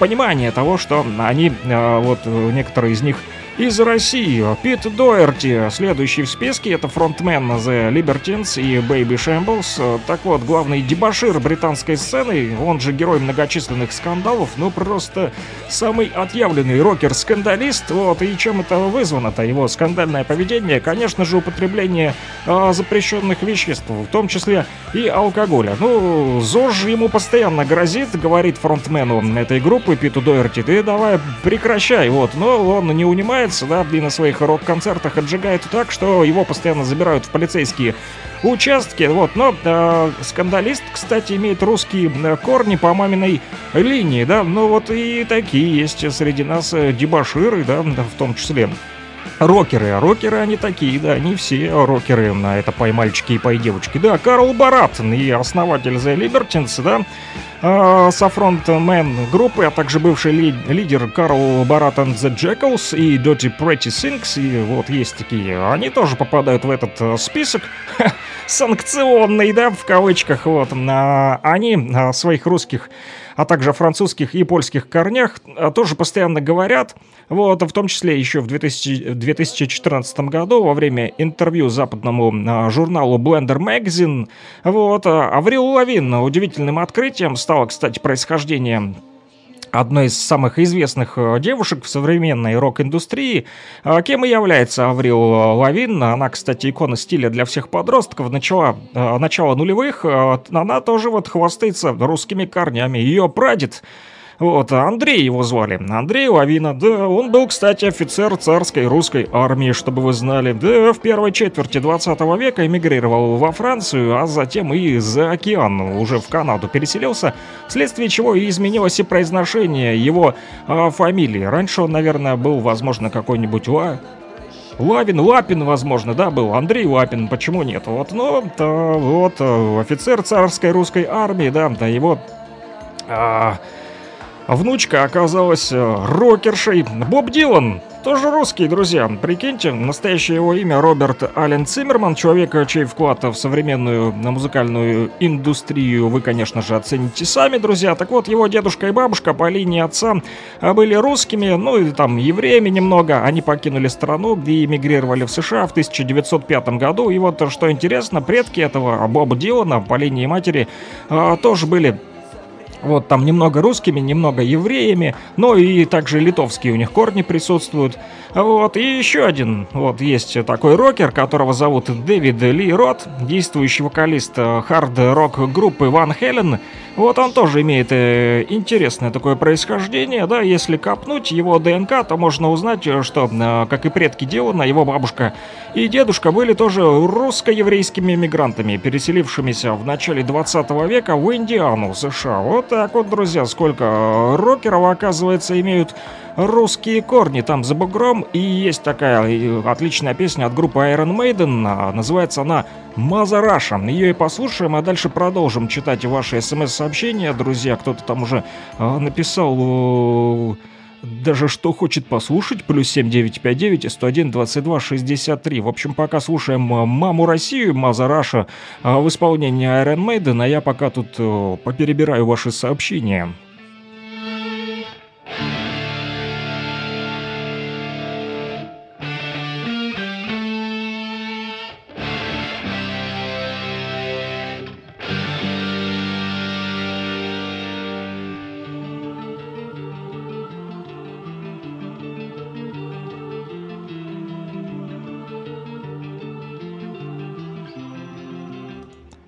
понимание того, что они, э, вот э, некоторые из них из России. Пит Доерти, следующий в списке, это фронтмен The Libertines и Baby Shambles. Так вот, главный дебашир британской сцены, он же герой многочисленных скандалов, ну просто самый отъявленный рокер-скандалист. Вот, и чем это вызвано-то? Его скандальное поведение, конечно же, употребление а, запрещенных веществ, в том числе и алкоголя. Ну, ЗОЖ ему постоянно грозит, говорит фронтмену этой группы Питу Доерти, ты давай прекращай, вот. Но он не унимается, отжигается, да, и на своих рок-концертах отжигает так, что его постоянно забирают в полицейские участки, вот, но э, скандалист, кстати, имеет русские э, корни по маминой линии, да, ну вот и такие есть среди нас э, дебаширы, да, в том числе. Рокеры, а рокеры они такие, да, не все рокеры, а это пой мальчики и пой девочки. Да, Карл Бараттен и основатель The Libertines, да, э, софронтмен группы, а также бывший ли- лидер Карл Бараттен The Jackals и Dirty Pretty Things, и вот есть такие, они тоже попадают в этот э, список. Санкционный, да, в кавычках, вот, а, они о своих русских а также о французских и польских корнях а, тоже постоянно говорят. Вот, в том числе еще в 2000 2014 году во время интервью западному а, журналу Blender Magazine. Вот, а, Аврил Лавин удивительным открытием стало, кстати, происхождение одной из самых известных э, девушек в современной рок-индустрии. А Кем и является Аврил Лавин. Она, кстати, икона стиля для всех подростков. Начала, э, начало нулевых. э, Она тоже вот хвастается русскими корнями. Ее прадед вот, Андрей его звали. Андрей Лавина. Да, он был, кстати, офицер царской русской армии, чтобы вы знали. Да, в первой четверти 20 века эмигрировал во Францию, а затем и за океан, уже в Канаду переселился, вследствие чего и изменилось и произношение его а, фамилии. Раньше он, наверное, был, возможно, какой-нибудь Ла... Лапин, Лапин, возможно, да, был. Андрей Лапин, почему нет? Вот, ну, то, вот, э, офицер царской русской армии, да, да, его... а, Внучка оказалась э, рокершей. Боб Дилан, тоже русский, друзья. Прикиньте, настоящее его имя Роберт Аллен Циммерман, человек, чей вклад в современную э, музыкальную индустрию вы, конечно же, оцените сами, друзья. Так вот, его дедушка и бабушка по линии отца э, были русскими, ну и там евреями немного. Они покинули страну и эмигрировали в США в 1905 году. И вот, что интересно, предки этого Боба Дилана по линии матери э, тоже были вот там немного русскими, немного евреями, но и также литовские у них корни присутствуют. Вот, и еще один, вот есть такой рокер, которого зовут Дэвид Ли Рот, действующий вокалист хард-рок группы Ван Хелен. Вот он тоже имеет э, интересное такое происхождение, да, если копнуть его ДНК, то можно узнать, э, что, э, как и предки Дилана, его бабушка и дедушка были тоже русско-еврейскими мигрантами, переселившимися в начале 20 века в Индиану, США. Вот так вот, друзья, сколько э, рокеров, оказывается, имеют русские корни там за бугром. И есть такая э, отличная песня от группы Iron Maiden, а, называется она «Mother Russia». Ее и послушаем, а дальше продолжим читать ваши смс-сообщения, друзья. Кто-то там уже э, написал... даже что хочет послушать, плюс 7959 101 22 63. В общем, пока слушаем э, «Маму Россию» Mother Russia э, в исполнении Iron Maiden, а я пока тут э, поперебираю ваши сообщения.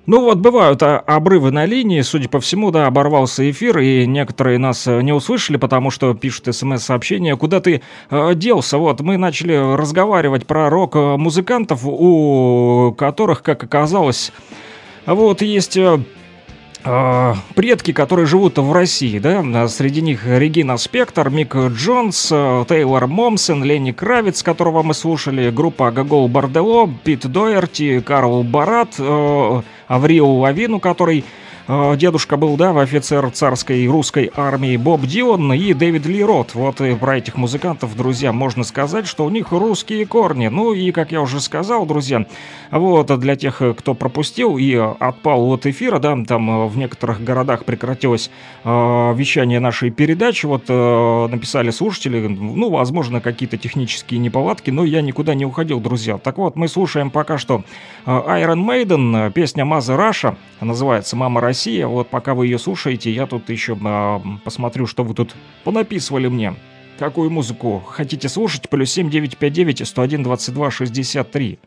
Ну вот, бывают а, обрывы на линии, судя по всему, да, оборвался эфир, и некоторые нас э, не услышали, потому что пишут смс-сообщения, куда ты э, делся, вот, мы начали разговаривать про рок-музыкантов, у которых, как оказалось, вот, есть... а, предки, которые живут в России, да, А среди них Регина Спектор, Мик Джонс, э, Тейлор Момсен, Ленни Кравиц, которого мы слушали, группа Гагол Бардело, Пит Доерти, Карл Барат, э, Аврио Лавину, который дедушка был, да, офицер царской русской армии Боб Дилан и Дэвид Ли Рот. Вот и про этих музыкантов, друзья, можно сказать, что у них русские корни. Ну и, как я уже сказал, друзья, вот для тех, кто пропустил и отпал от эфира, да, там э, в некоторых городах прекратилось э, вещание нашей передачи, вот э, написали слушатели, ну, возможно, какие-то технические неполадки, но я никуда не уходил, друзья. Так вот, мы слушаем пока что э, Iron Maiden, э, песня Маза Раша, называется «Мама Россия». Вот пока вы ее слушаете, я тут еще э, посмотрю, что вы тут понаписывали мне. Какую музыку хотите слушать? Плюс 7959 101 22 63.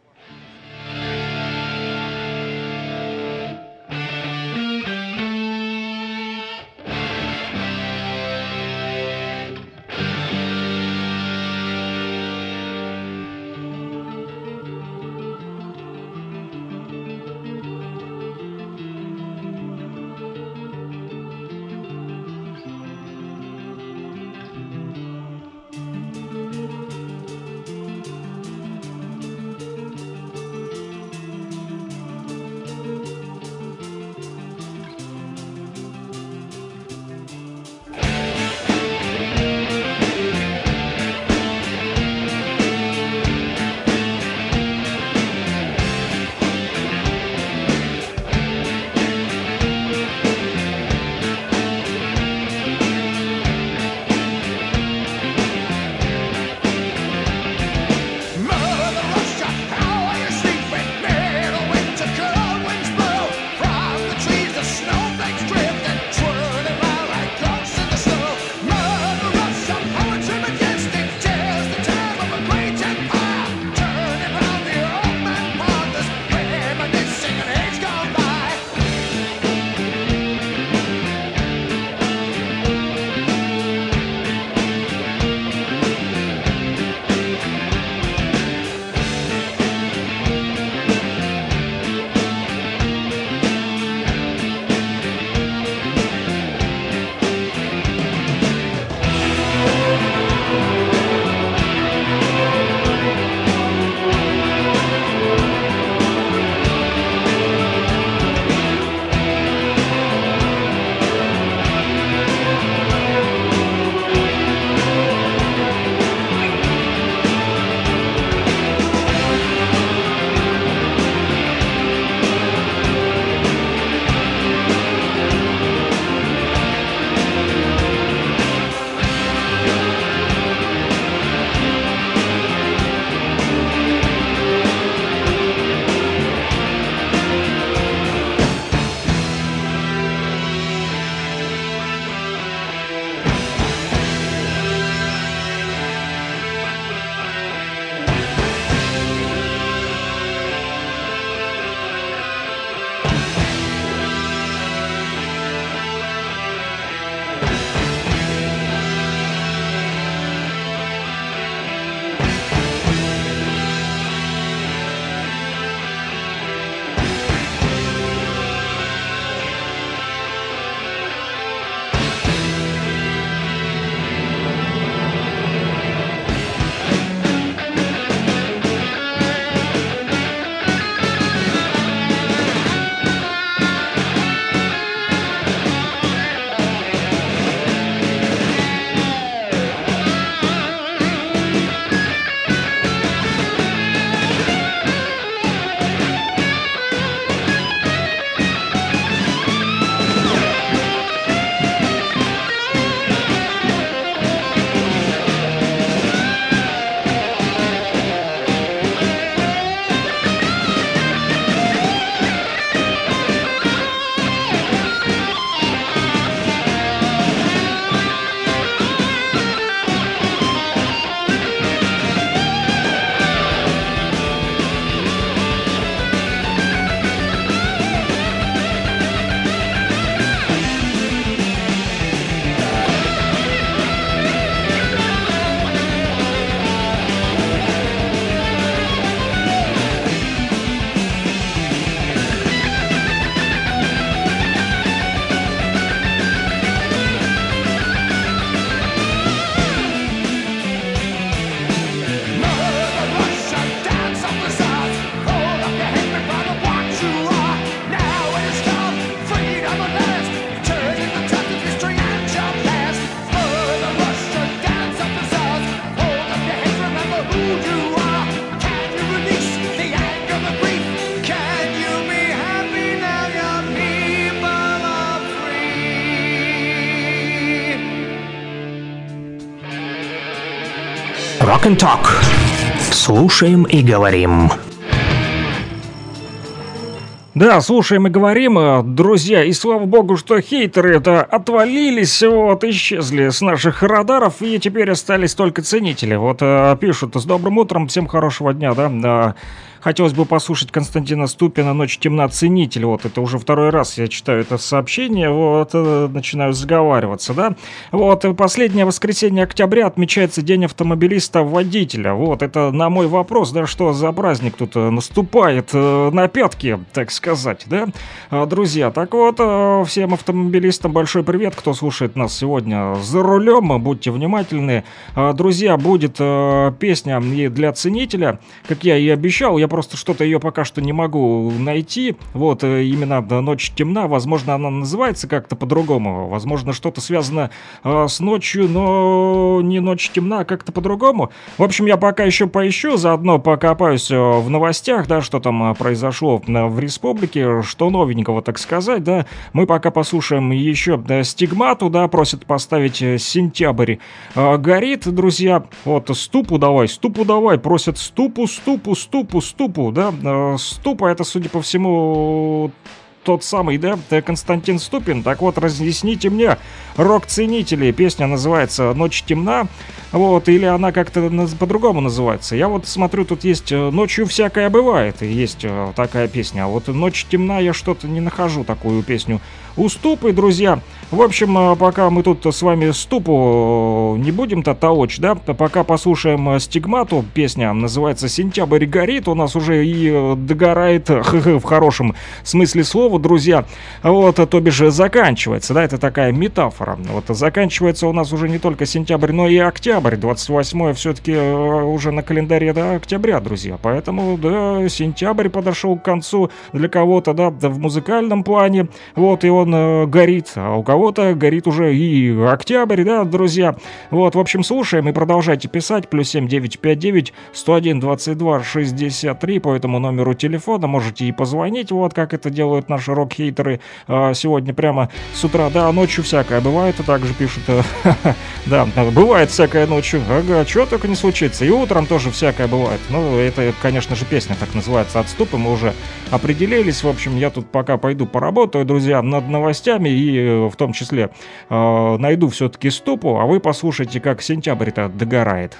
And Talk. Слушаем и говорим. Да, слушаем и говорим, друзья, и слава богу, что хейтеры это отвалились, вот, исчезли с наших радаров, и теперь остались только ценители. Вот э, пишут, с добрым утром, всем хорошего дня, да. Хотелось бы послушать Константина Ступина «Ночь темна. Ценитель». Вот это уже второй раз я читаю это сообщение, вот э, начинаю заговариваться, да. Вот э, последнее воскресенье октября отмечается День автомобилиста-водителя. Вот это на мой вопрос, да, что за праздник тут э, наступает на пятки, так сказать, да. А, Друзья, так вот, всем автомобилистам большой привет, кто слушает нас сегодня за рулем, будьте внимательны. А, Друзья, будет песня и для ценителя, как я и обещал, я просто что-то ее пока что не могу найти. Вот, э, именно «Ночь темна», возможно, она называется как-то по-другому, возможно, что-то связано э, с ночью, но не «Ночь темна», а как-то по-другому. В общем, я пока еще поищу, заодно покопаюсь э, в новостях, да, что там э, произошло в республике, что новенького, так сказать, да. Мы пока послушаем еще да, «Стигмату», да, просят поставить «Сентябрь». Э, горит, друзья, вот, «Ступу давай, ступу давай», просят «Ступу, ступу, ступу, ступу», да. Э, «Ступа» это, судя по всему, тот самый, да, э, Константин Ступин. Так вот, разъясните мне, рок-ценители, песня называется «Ночь темна», вот, или она как-то по-другому называется. Я вот смотрю, тут есть э, «Ночью всякое бывает», и есть такая песня, а вот «Ночь темна» я что-то не нахожу такую песню. Уступы, друзья. В общем, э, пока мы тут с вами ступу э, не будем-то толочь, да, пока послушаем э, стигмату, песня называется «Сентябрь горит», у нас уже и догорает, в хорошем смысле слова, друзья, вот, то бишь заканчивается, да, это такая метафора. Вот заканчивается у нас уже не только сентябрь, но и октябрь, 28 все-таки уже на календаре, да, октября, друзья, поэтому, да, сентябрь подошел к концу для кого-то, да, в музыкальном плане, вот, и он э, горит, а у кого-то горит уже и октябрь, да, друзья. Вот, в общем, слушаем и продолжайте писать. Плюс 7959 101 22 63 по этому номеру телефона. Можете и позвонить, вот как это делают наши рок-хейтеры а, сегодня прямо с утра. Да, ночью всякое бывает, и также пишут. э, Да, бывает всякое ночью. Ага, чего только не случится. И утром тоже всякое бывает. Ну, это, конечно же, песня так называется «Отступы». Мы уже определились. В общем, я тут пока пойду поработаю, друзья, над новостями и э, в том числе э, найду все-таки ступу, а вы послушайте, как сентябрь-то догорает.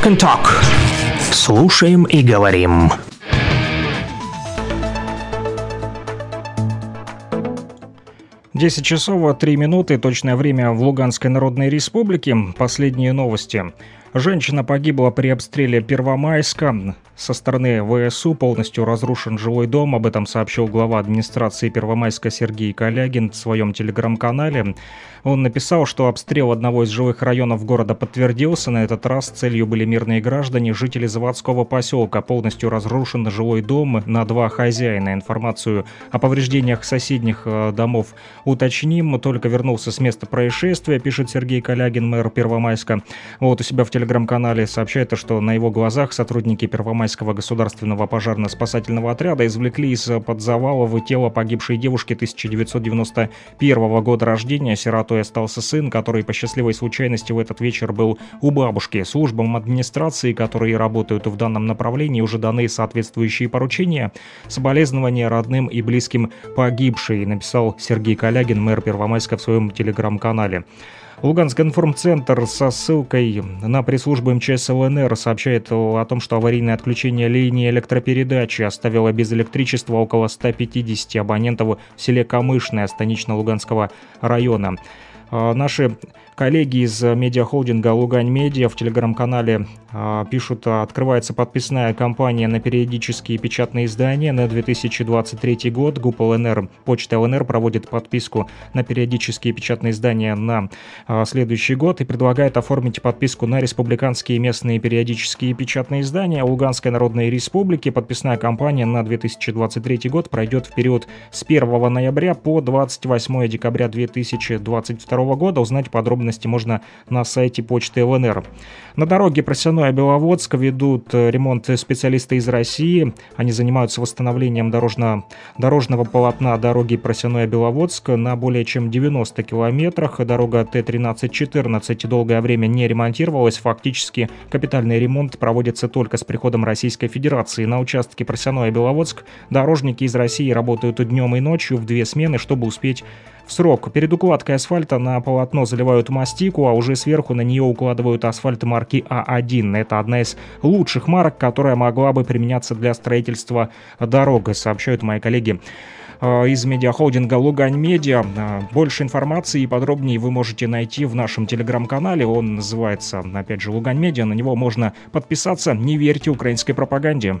Rock and Talk. Слушаем и говорим. Десять часов три минуты, точное время в Луганской Народной Республике. Последние новости. Женщина погибла при обстреле Первомайска. Со стороны ВСУ полностью разрушен жилой дом. Об этом сообщил глава администрации Первомайска Сергей Калягин в своем телеграм-канале. Он написал, что обстрел одного из жилых районов города подтвердился. На этот раз целью были мирные граждане, жители заводского поселка. Полностью разрушен жилой дом на два хозяина. Информацию о повреждениях соседних э, домов уточним. Только вернулся с места происшествия, пишет Сергей Калягин, мэр Первомайска. Вот у себя в телеграм-канале сообщает, что на его глазах сотрудники Первомайского государственного пожарно-спасательного отряда извлекли из-под завалов тело погибшей девушки 1991 года рождения, сиротой остался сын, который по счастливой случайности в этот вечер был у бабушки. Службам администрации, которые работают в данном направлении, уже даны соответствующие поручения. Соболезнования родным и близким погибшей, написал Сергей Калягин, мэр Первомайска в своем телеграм-канале. Луганск информцентр со ссылкой на пресс-службу МЧС ЛНР сообщает о том, что аварийное отключение линии электропередачи оставило без электричества около 150 абонентов в селе Камышное Станично-Луганского района. А, Наши коллеги из медиахолдинга «Лугань Медиа» в телеграм-канале а, пишут, а, открывается подписная кампания на периодические печатные издания на 2023 год. ГУП ЛНР, Почта ЛНР проводит подписку на периодические печатные издания на а, следующий год и предлагает оформить подписку на республиканские местные периодические печатные издания Луганской Народной Республики. Подписная кампания на 2023 год пройдет в период с 1 ноября по 28 декабря 2022 года. Узнать подробности можно на сайте почты ЛНР. На дороге Просяное-Беловодск ведут э, ремонт специалисты из России. Они занимаются восстановлением дорожно, дорожного полотна дороги Просяное-Беловодск на более чем 90 километрах. Дорога Т-13-14 долгое время не ремонтировалась. Фактически капитальный ремонт проводится только с приходом Российской Федерации. На участке Просяное-Беловодск дорожники из России работают днем и ночью в две смены, чтобы успеть срок. Перед укладкой асфальта на полотно заливают мастику, а уже сверху на нее укладывают асфальт марки А1. Это одна из лучших марок, которая могла бы применяться для строительства дорог, сообщают мои коллеги э, из медиахолдинга Лугань Медиа. Э, Больше информации и подробнее вы можете найти в нашем телеграм-канале. Он называется, опять же, Лугань Медиа. На него можно подписаться. Не верьте украинской пропаганде.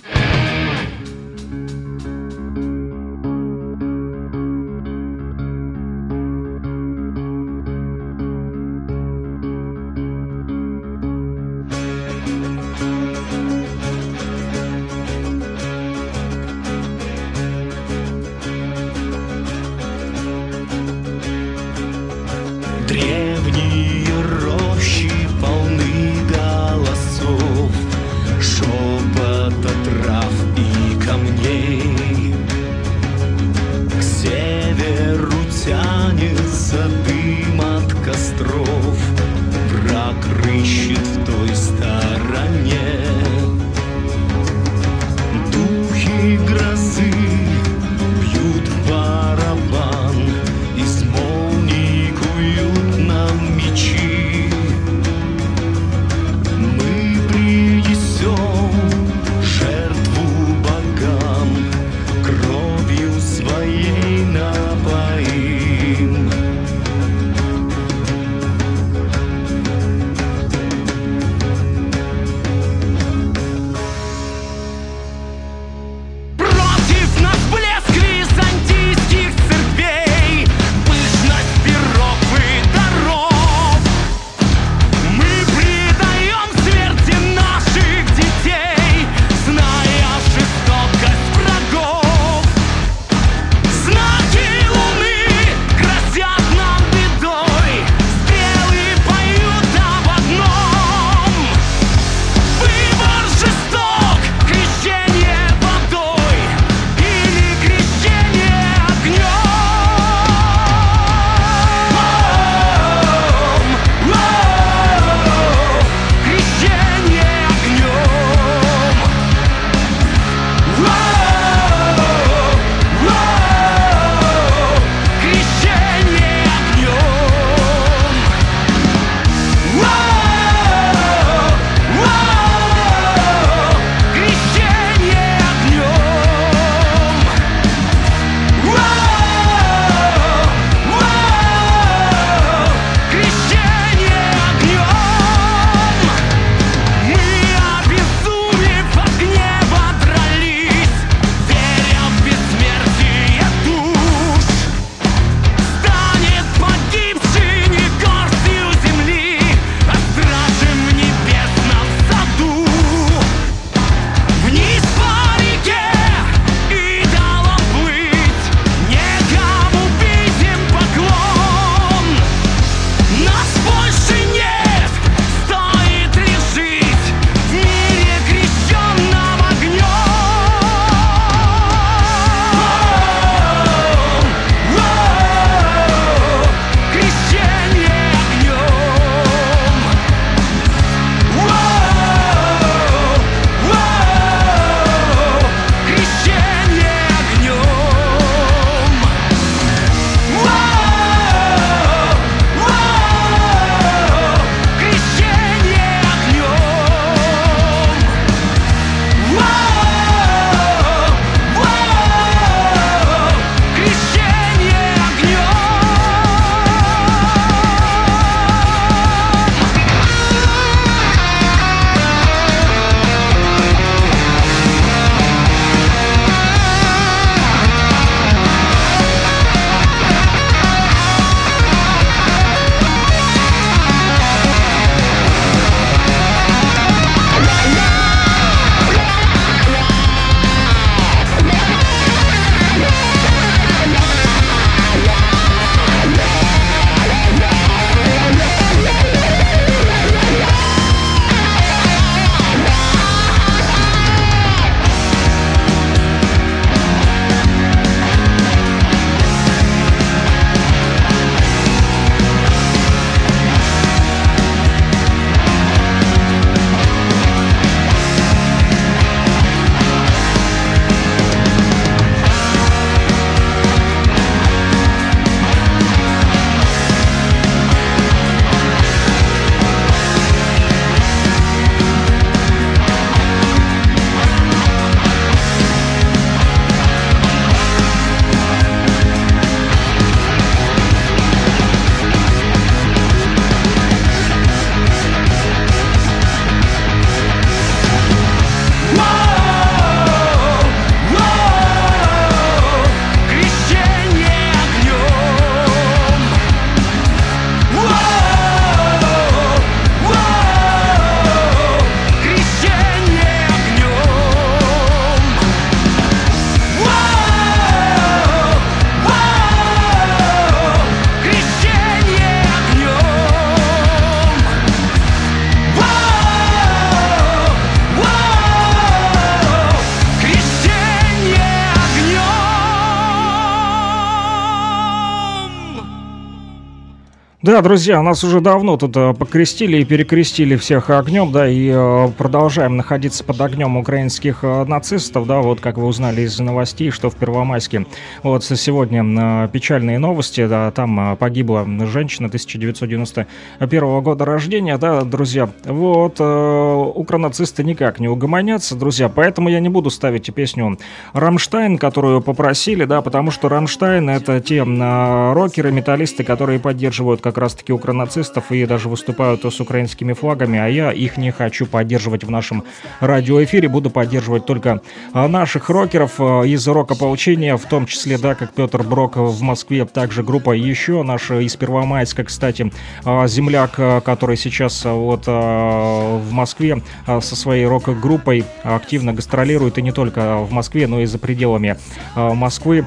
Друзья, нас уже давно тут э, покрестили и перекрестили всех огнем, да, и э, продолжаем находиться под огнем украинских э, нацистов, да, вот как вы узнали из новостей, что в Первомайске, вот сегодня печальные новости, да, там погибла женщина 1991 года рождения, да, друзья, вот, укронацисты никак не угомонятся, друзья, поэтому я не буду ставить песню Рамштайн, которую попросили, да, потому что Рамштайн это те рокеры, металлисты, которые поддерживают как раз-таки укронацистов и даже выступают с украинскими флагами, а я их не хочу поддерживать в нашем радиоэфире, буду поддерживать только э, наших рокеров э, из рок-ополчения, в том числе, да, как Петр Брок в Москве, также группа еще наша из Первомайска, кстати, э, земляк, который сейчас вот в Москве со своей рок-группой активно гастролирует и не только в Москве, но и за пределами Москвы.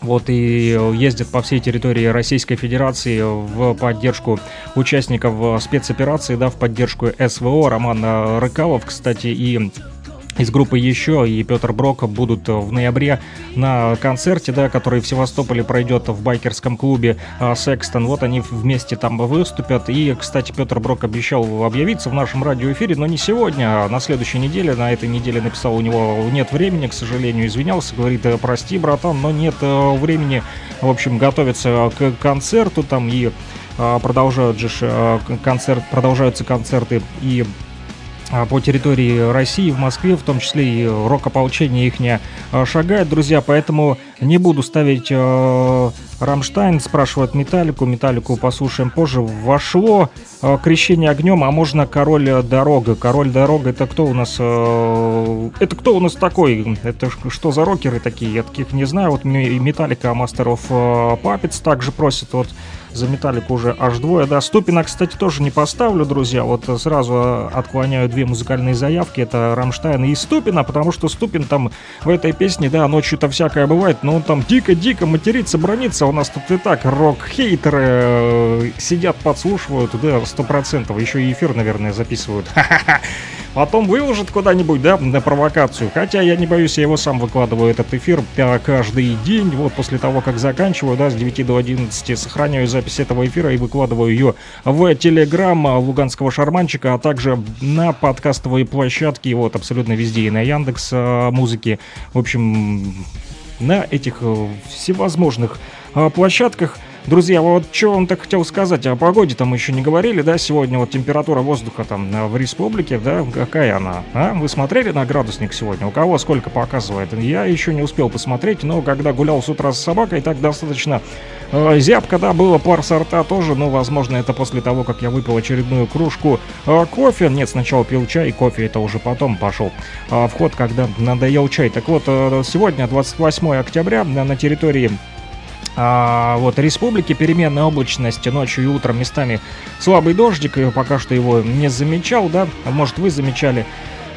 Вот и ездит по всей территории Российской Федерации в поддержку участников э, спецоперации, да, в поддержку СВО. Роман э, Рыкалов, кстати, и из группы еще и Петр Брок будут в ноябре на концерте, да, который в Севастополе пройдет в байкерском клубе а, Секстон. Вот они вместе там выступят. И, кстати, Петр Брок обещал объявиться в нашем радиоэфире, но не сегодня, а на следующей неделе. На этой неделе написал, у него нет времени, к сожалению, извинялся, говорит, «Э, прости, братан, но нет э, времени, в общем, готовиться к концерту там и а, продолжают же э, концерт, продолжаются концерты и а, по территории России, в Москве, в том числе и рок-ополчение их шагает, друзья, поэтому не буду ставить э, Рамштайн, спрашивают Металлику, Металлику послушаем позже. Вошло э, крещение огнем, а можно Король Дорога. Король Дорога это кто у нас? э, это кто у нас такой? Это что за рокеры такие? Я таких не знаю. Вот Ме- Металлика э, Puppets также просит вот за Металлику уже аж двое, да. Ступина, кстати, тоже не поставлю, друзья. Вот сразу э, отклоняю две музыкальные заявки. Это Рамштайн и Ступина, потому что Ступин там в этой песне, да, ночью-то всякое бывает, но он там дико-дико матерится, бронится. У нас тут и так рок-хейтеры э, сидят, подслушивают, да, сто процентов. Еще и эфир, наверное, записывают. Потом выложат куда-нибудь, да, на провокацию. Хотя я не боюсь, я его сам выкладываю, этот эфир каждый день. Вот после того, как заканчиваю, да, с 9 до 11 сохраняю запись этого эфира и выкладываю ее в Телеграм Луганского шарманчика, а также на подкастовые площадки, вот абсолютно везде, и на Яндекс а, музыке. В общем, на этих э, всевозможных а, площадках. Друзья, вот что вам так хотел сказать о погоде, там еще не говорили, да, сегодня вот температура воздуха там а, в республике, да, какая она, а? Вы смотрели на градусник сегодня? У кого сколько показывает? Я еще не успел посмотреть, но когда гулял с утра с собакой, так достаточно э, зябко, да, было пар сорта тоже, но, возможно, это после того, как я выпил очередную кружку э, кофе. Нет, сначала пил чай, кофе это уже потом пошел э, в ход, когда надоел чай. Так вот, э, сегодня, 28 октября, на территории а, вот, республики переменная облачность ночью и утром местами слабый дождик, и пока что его не замечал, да, может вы замечали.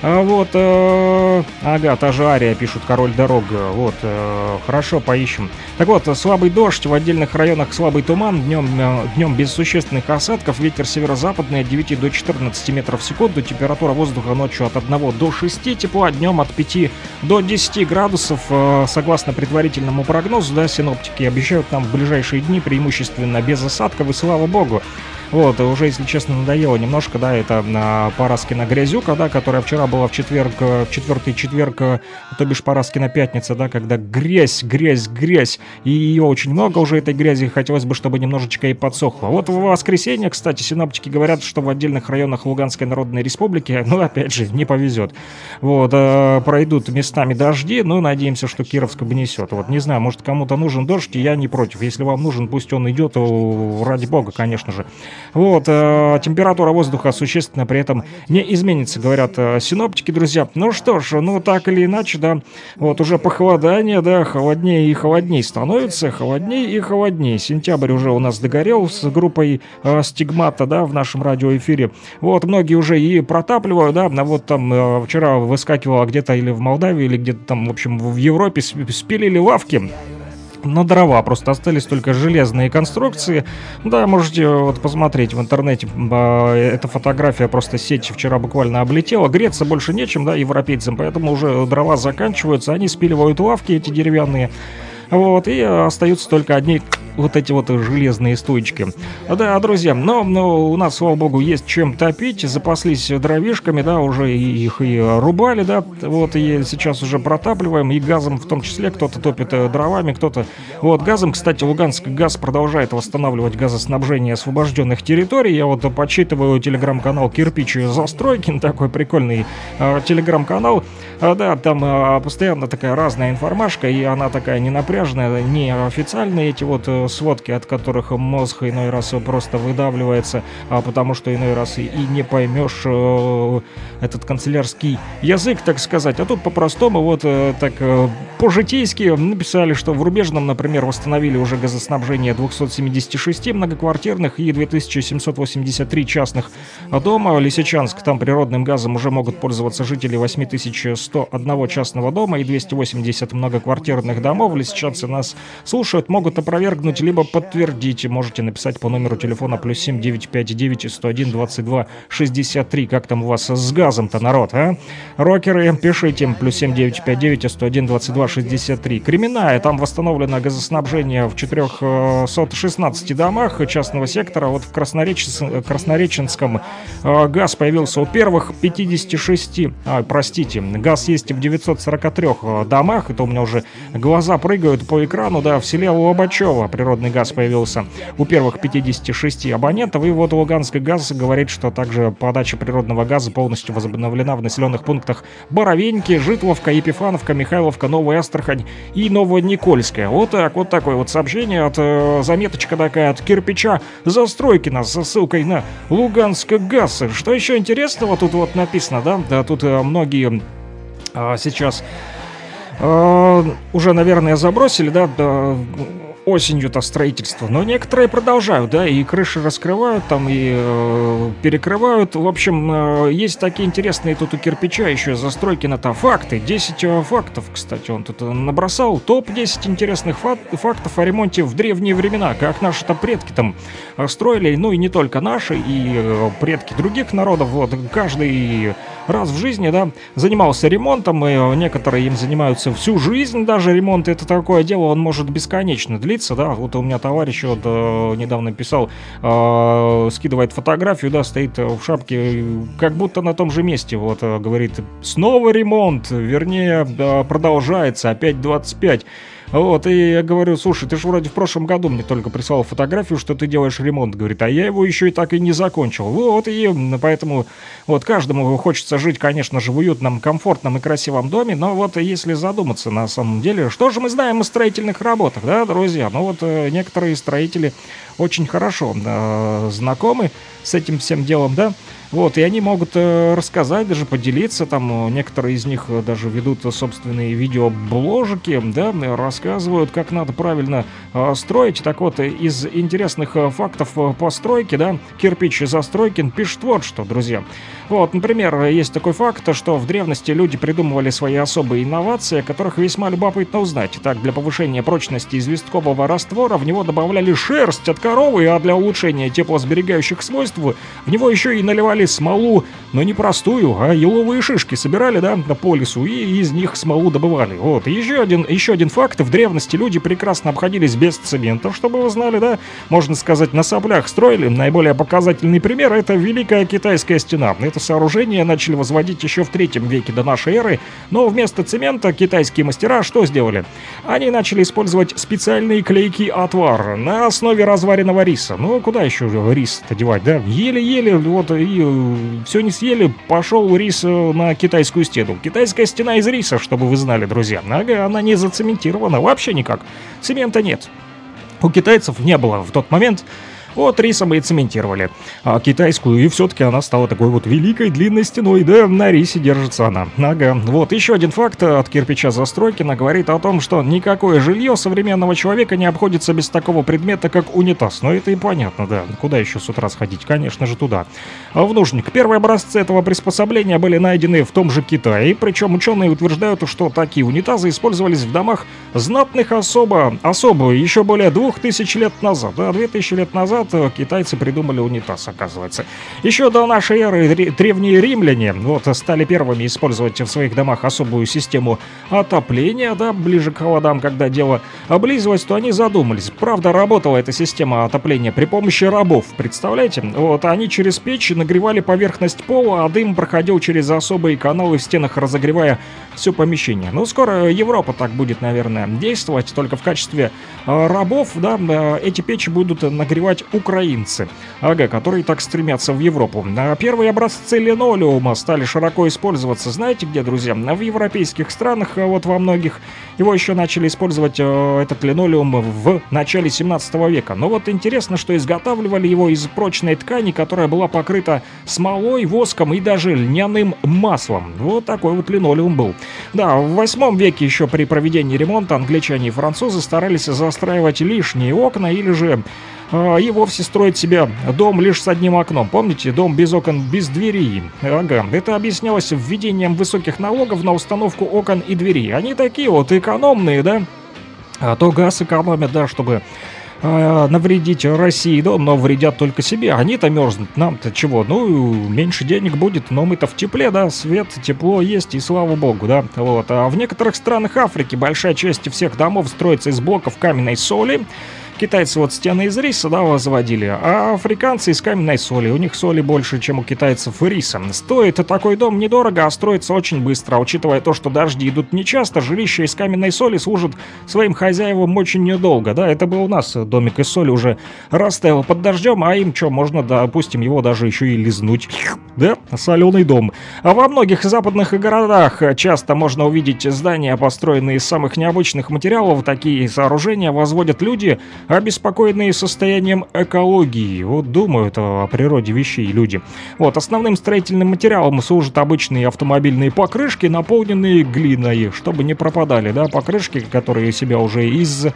А вот, э, ага, та же Ария пишут, король дорога, вот, э, хорошо, поищем. Так вот, слабый дождь, в отдельных районах слабый туман, днем, э, днем без существенных осадков, ветер северо-западный от 9 до 14 метров в секунду, температура воздуха ночью от 1 до 6 тепла, днем от 5 до 10 градусов, э, согласно предварительному прогнозу, да, синоптики обещают нам в ближайшие дни преимущественно без осадков, и слава богу. Вот, уже, если честно, надоело немножко, да, это на Параскина грязюка, да, которая вчера была в четверг, э, в четвертый четверг, э, то бишь Параскина пятница, да, когда грязь, грязь, грязь, и ее очень много уже, этой грязи, хотелось бы, чтобы немножечко и подсохло. Вот в воскресенье, кстати, синоптики говорят, что в отдельных районах Луганской Народной Республики, ну, опять же, не повезет, вот, э, пройдут местами дожди, ну, надеемся, что Кировск обнесет. Вот, не знаю, может, кому-то нужен дождь, и я не против. Если вам нужен, пусть он идет, ради бога, конечно же. Вот, температура воздуха существенно при этом не изменится, говорят э, синоптики, друзья. Ну что ж, ну так или иначе, да, вот уже похолодание, да, холоднее и холоднее становится, холоднее и холоднее. Сентябрь уже у нас догорел с группой э, Стигмата, да, в нашем радиоэфире. Вот, многие уже и протапливают, да, а вот там э, вчера выскакивало где-то или в Молдавии, или где-то там, в общем, в Европе сп- спилили лавки на дрова, просто остались только железные конструкции. Да, можете вот посмотреть в интернете, эта фотография просто сеть вчера буквально облетела. Греться больше нечем, да, европейцам, поэтому уже дрова заканчиваются, они спиливают лавки эти деревянные. Вот, и остаются только одни вот эти вот железные стойчики. Да, друзья, но, но у нас, слава богу, есть чем топить, запаслись дровишками, да, уже их и рубали, да, вот, и сейчас уже протапливаем, и газом в том числе, кто-то топит э, дровами, кто-то, вот, газом, кстати, Луганск газ продолжает восстанавливать газоснабжение освобожденных территорий, я вот почитываю телеграм-канал Кирпич Застройкин, такой прикольный э, телеграм-канал, А, да, там э, постоянно такая разная информашка, и она такая не напряженная, не официальные эти вот э, сводки, от которых мозг иной раз просто выдавливается, а потому что иной раз и, и не поймешь э, этот канцелярский язык, так сказать. А тут по-простому вот э, так э, по-житейски написали, что в Рубежном, например, восстановили уже газоснабжение 276 многоквартирных и 2783 частных дома. Лисичанск, там природным газом уже могут пользоваться жители 8101 частного дома и 280 многоквартирных домов. Лисичанцы нас слушают, могут опровергнуть, либо подтвердить. Можете написать по номеру телефона плюс 7 959 101 22 63. Как там у вас с газом-то, народ, а? Рокеры, пишите плюс 7 959 101 22 63. Кременная, там восстановлено газоснабжение в 416 домах частного сектора. Вот в Краснореченс- Краснореченском э, газ появился у первых 56, а, простите, газ есть в 943 э, домах, это у меня уже глаза прыгают по экрану, да, в селе Лобачево природный газ появился у первых 56 абонентов, и вот Луганский газ говорит, что также подача природного газа полностью возобновлена в населенных пунктах Боровеньки, Житловка, Епифановка, Михайловка, Новая Астрахань и Новоникольская. Вот так, вот такое вот сообщение от э, заметочка такая от кирпича Застройкина со ссылкой на Луганск газ. Что еще интересного тут вот написано, да? Да, тут э, многие а, сейчас э, уже, наверное, забросили, да, да, осенью-то строительство, но некоторые продолжают, да, и крыши раскрывают там, и э, перекрывают. В общем, э, есть такие интересные тут у кирпича еще застройки на то факты. 10 э, фактов, кстати, он тут э, набросал. Топ-10 интересных фак- фактов о ремонте в древние времена, как наши-то предки там э, строили, ну и не только наши, и э, предки других народов, вот, каждый раз в жизни, да, занимался ремонтом, и э, некоторые им занимаются всю жизнь, даже ремонт это такое дело, он может бесконечно длиться, да, вот у меня товарищ вот э, недавно писал, э, скидывает фотографию, да, стоит э, в шапке, как будто на том же месте, вот, э, говорит, снова ремонт, вернее, продолжается, опять 25, вот, и я говорю, слушай, ты же вроде в прошлом году мне только прислал фотографию, что ты делаешь ремонт. Говорит, а я его еще и так и не закончил. Вот, и поэтому вот каждому хочется жить, конечно же, в уютном, комфортном и красивом доме, но вот если задуматься на самом деле, что же мы знаем о строительных работах, да, друзья? Ну вот э, некоторые строители очень хорошо э, знакомы с этим всем делом, да, вот, и они могут э, рассказать, даже поделиться, там, э, некоторые из них э, даже ведут собственные видеобложики, да, рассказывают, как надо правильно строить. Так вот, из интересных фактов постройки, да, кирпич Застройкин пишет вот что, друзья. Вот, например, есть такой факт, что в древности люди придумывали свои особые инновации, о которых весьма любопытно узнать. Так, для повышения прочности известкового раствора в него добавляли шерсть от коровы, а для улучшения теплосберегающих свойств в него еще и наливали смолу, но не простую, а еловые шишки собирали, да, по лесу, и из них смолу добывали. Вот, и еще один, еще один факт. В древности люди прекрасно обходились без цемента, чтобы вы знали, да, можно сказать, на соплях строили. Наиболее показательный пример — это Великая Китайская стена. Это сооружение начали возводить еще в третьем веке до нашей эры, но вместо цемента китайские мастера что сделали? Они начали использовать специальный клейкий отвар на основе разваренного риса. Ну, куда еще рис-то девать, да? Еле-еле, вот, и все не съели, пошел рис э, на китайскую стену. Китайская стена из риса, чтобы вы знали, друзья. Ага, она не зацементирована, вообще никак. Цемента нет. У китайцев не было в тот момент. Вот рисом и цементировали а, китайскую, и все-таки она стала такой вот великой длинной стеной, да, на рисе держится она. Ага, вот еще один факт от кирпича Застройкина говорит о том, что никакое жилье современного человека не обходится без такого предмета, как унитаз. Но это и понятно, да, куда еще с утра сходить, конечно же туда. А в нужник. Первые образцы этого приспособления были найдены в том же Китае, причем ученые утверждают, что такие унитазы использовались в домах знатных особо, особо еще более двух тысяч лет назад. Да, две тысячи лет назад назад э, китайцы придумали унитаз, оказывается. Еще до нашей эры ре- древние римляне вот, стали первыми использовать в своих домах особую систему отопления, да, ближе к холодам, когда дело облизывалось, то они задумались. Правда, работала эта система отопления при помощи рабов, представляете? Вот, они через печь нагревали поверхность пола, а дым проходил через особые каналы в стенах, разогревая все помещение. Ну, скоро Европа так будет, наверное, действовать, только в качестве э, рабов, да, э, эти печи будут нагревать украинцы, ага, которые так стремятся в Европу. А Первые образцы линолеума стали широко использоваться, знаете где, друзья? В европейских странах, а вот во многих, его еще начали использовать э, этот линолеум в начале 17 века. Но вот интересно, что изготавливали его из прочной ткани, которая была покрыта смолой, воском и даже льняным маслом. Вот такой вот линолеум был. Да, в 8 веке еще при проведении ремонта англичане и французы старались застраивать лишние окна или же а, и вовсе строить себе дом лишь с одним окном. Помните, дом без окон, без дверей. Ага, это объяснялось введением высоких налогов на установку окон и дверей. Они такие вот экономные, да? А то газ экономят, да, чтобы а, навредить России, да, но вредят только себе. Они-то мерзнут, нам-то чего? Ну, меньше денег будет, но мы-то в тепле, да, свет, тепло есть, и слава богу, да. Вот. А в некоторых странах Африки большая часть всех домов строится из блоков каменной соли, Китайцы вот стены из риса, да, возводили, а африканцы из каменной соли. У них соли больше, чем у китайцев риса. Стоит такой дом недорого, а строится очень быстро. Учитывая то, что дожди идут нечасто, жилище из каменной соли служит своим хозяевам очень недолго. Да, это был у нас домик из соли уже растаял под дождем, а им что, можно, допустим, его даже еще и лизнуть. Да, соленый дом. А во многих западных городах часто можно увидеть здания, построенные из самых необычных материалов. Такие сооружения возводят люди, обеспокоенные состоянием экологии. Вот думают о природе вещей люди. Вот, основным строительным материалом служат обычные автомобильные покрышки, наполненные глиной, чтобы не пропадали, да, покрышки, которые себя уже из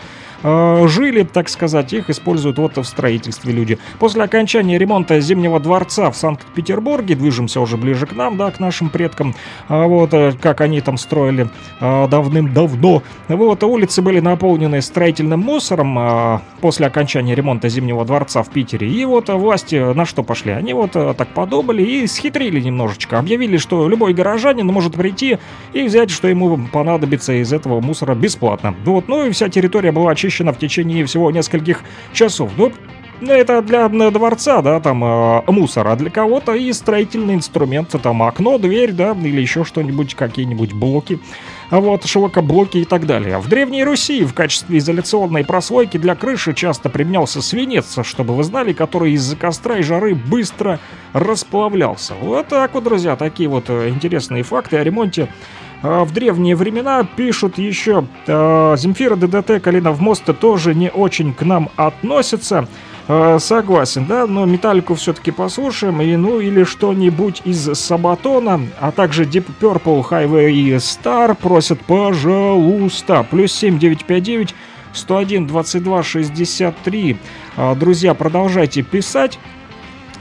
э, жили, так сказать, их используют вот в строительстве люди. После окончания ремонта Зимнего дворца в Санкт-Петербурге, движемся уже ближе к нам, да, к нашим предкам, а вот э, как они там строили э, давным-давно, вот улицы были наполнены строительным мусором э, после окончания ремонта Зимнего дворца в Питере, и вот э, власти на что пошли? Они вот э, так подумали и схитрили немножечко, объявили, что любой горожанин может прийти и взять, что ему понадобится из этого мусора бесплатно. Вот, ну и вся территория была очищена в течение всего нескольких часов. Ну, это для дворца, да, там э, мусор, а для кого-то и строительный инструмент, там окно, дверь, да, или еще что-нибудь, какие-нибудь блоки, а вот шлакоблоки и так далее. В Древней Руси в качестве изоляционной прослойки для крыши часто применялся свинец, чтобы вы знали, который из-за костра и жары быстро расплавлялся. Вот так вот, друзья, такие вот э, интересные факты о ремонте в древние времена пишут еще э, Земфира ДДТ Калинов мост тоже не очень к нам относится. Э, согласен, да, но металлику все-таки послушаем, и ну или что-нибудь из Сабатона, а также Deep Purple, Highway Star просят, пожалуйста, плюс 7959 101 22 63. А, Друзья, продолжайте писать.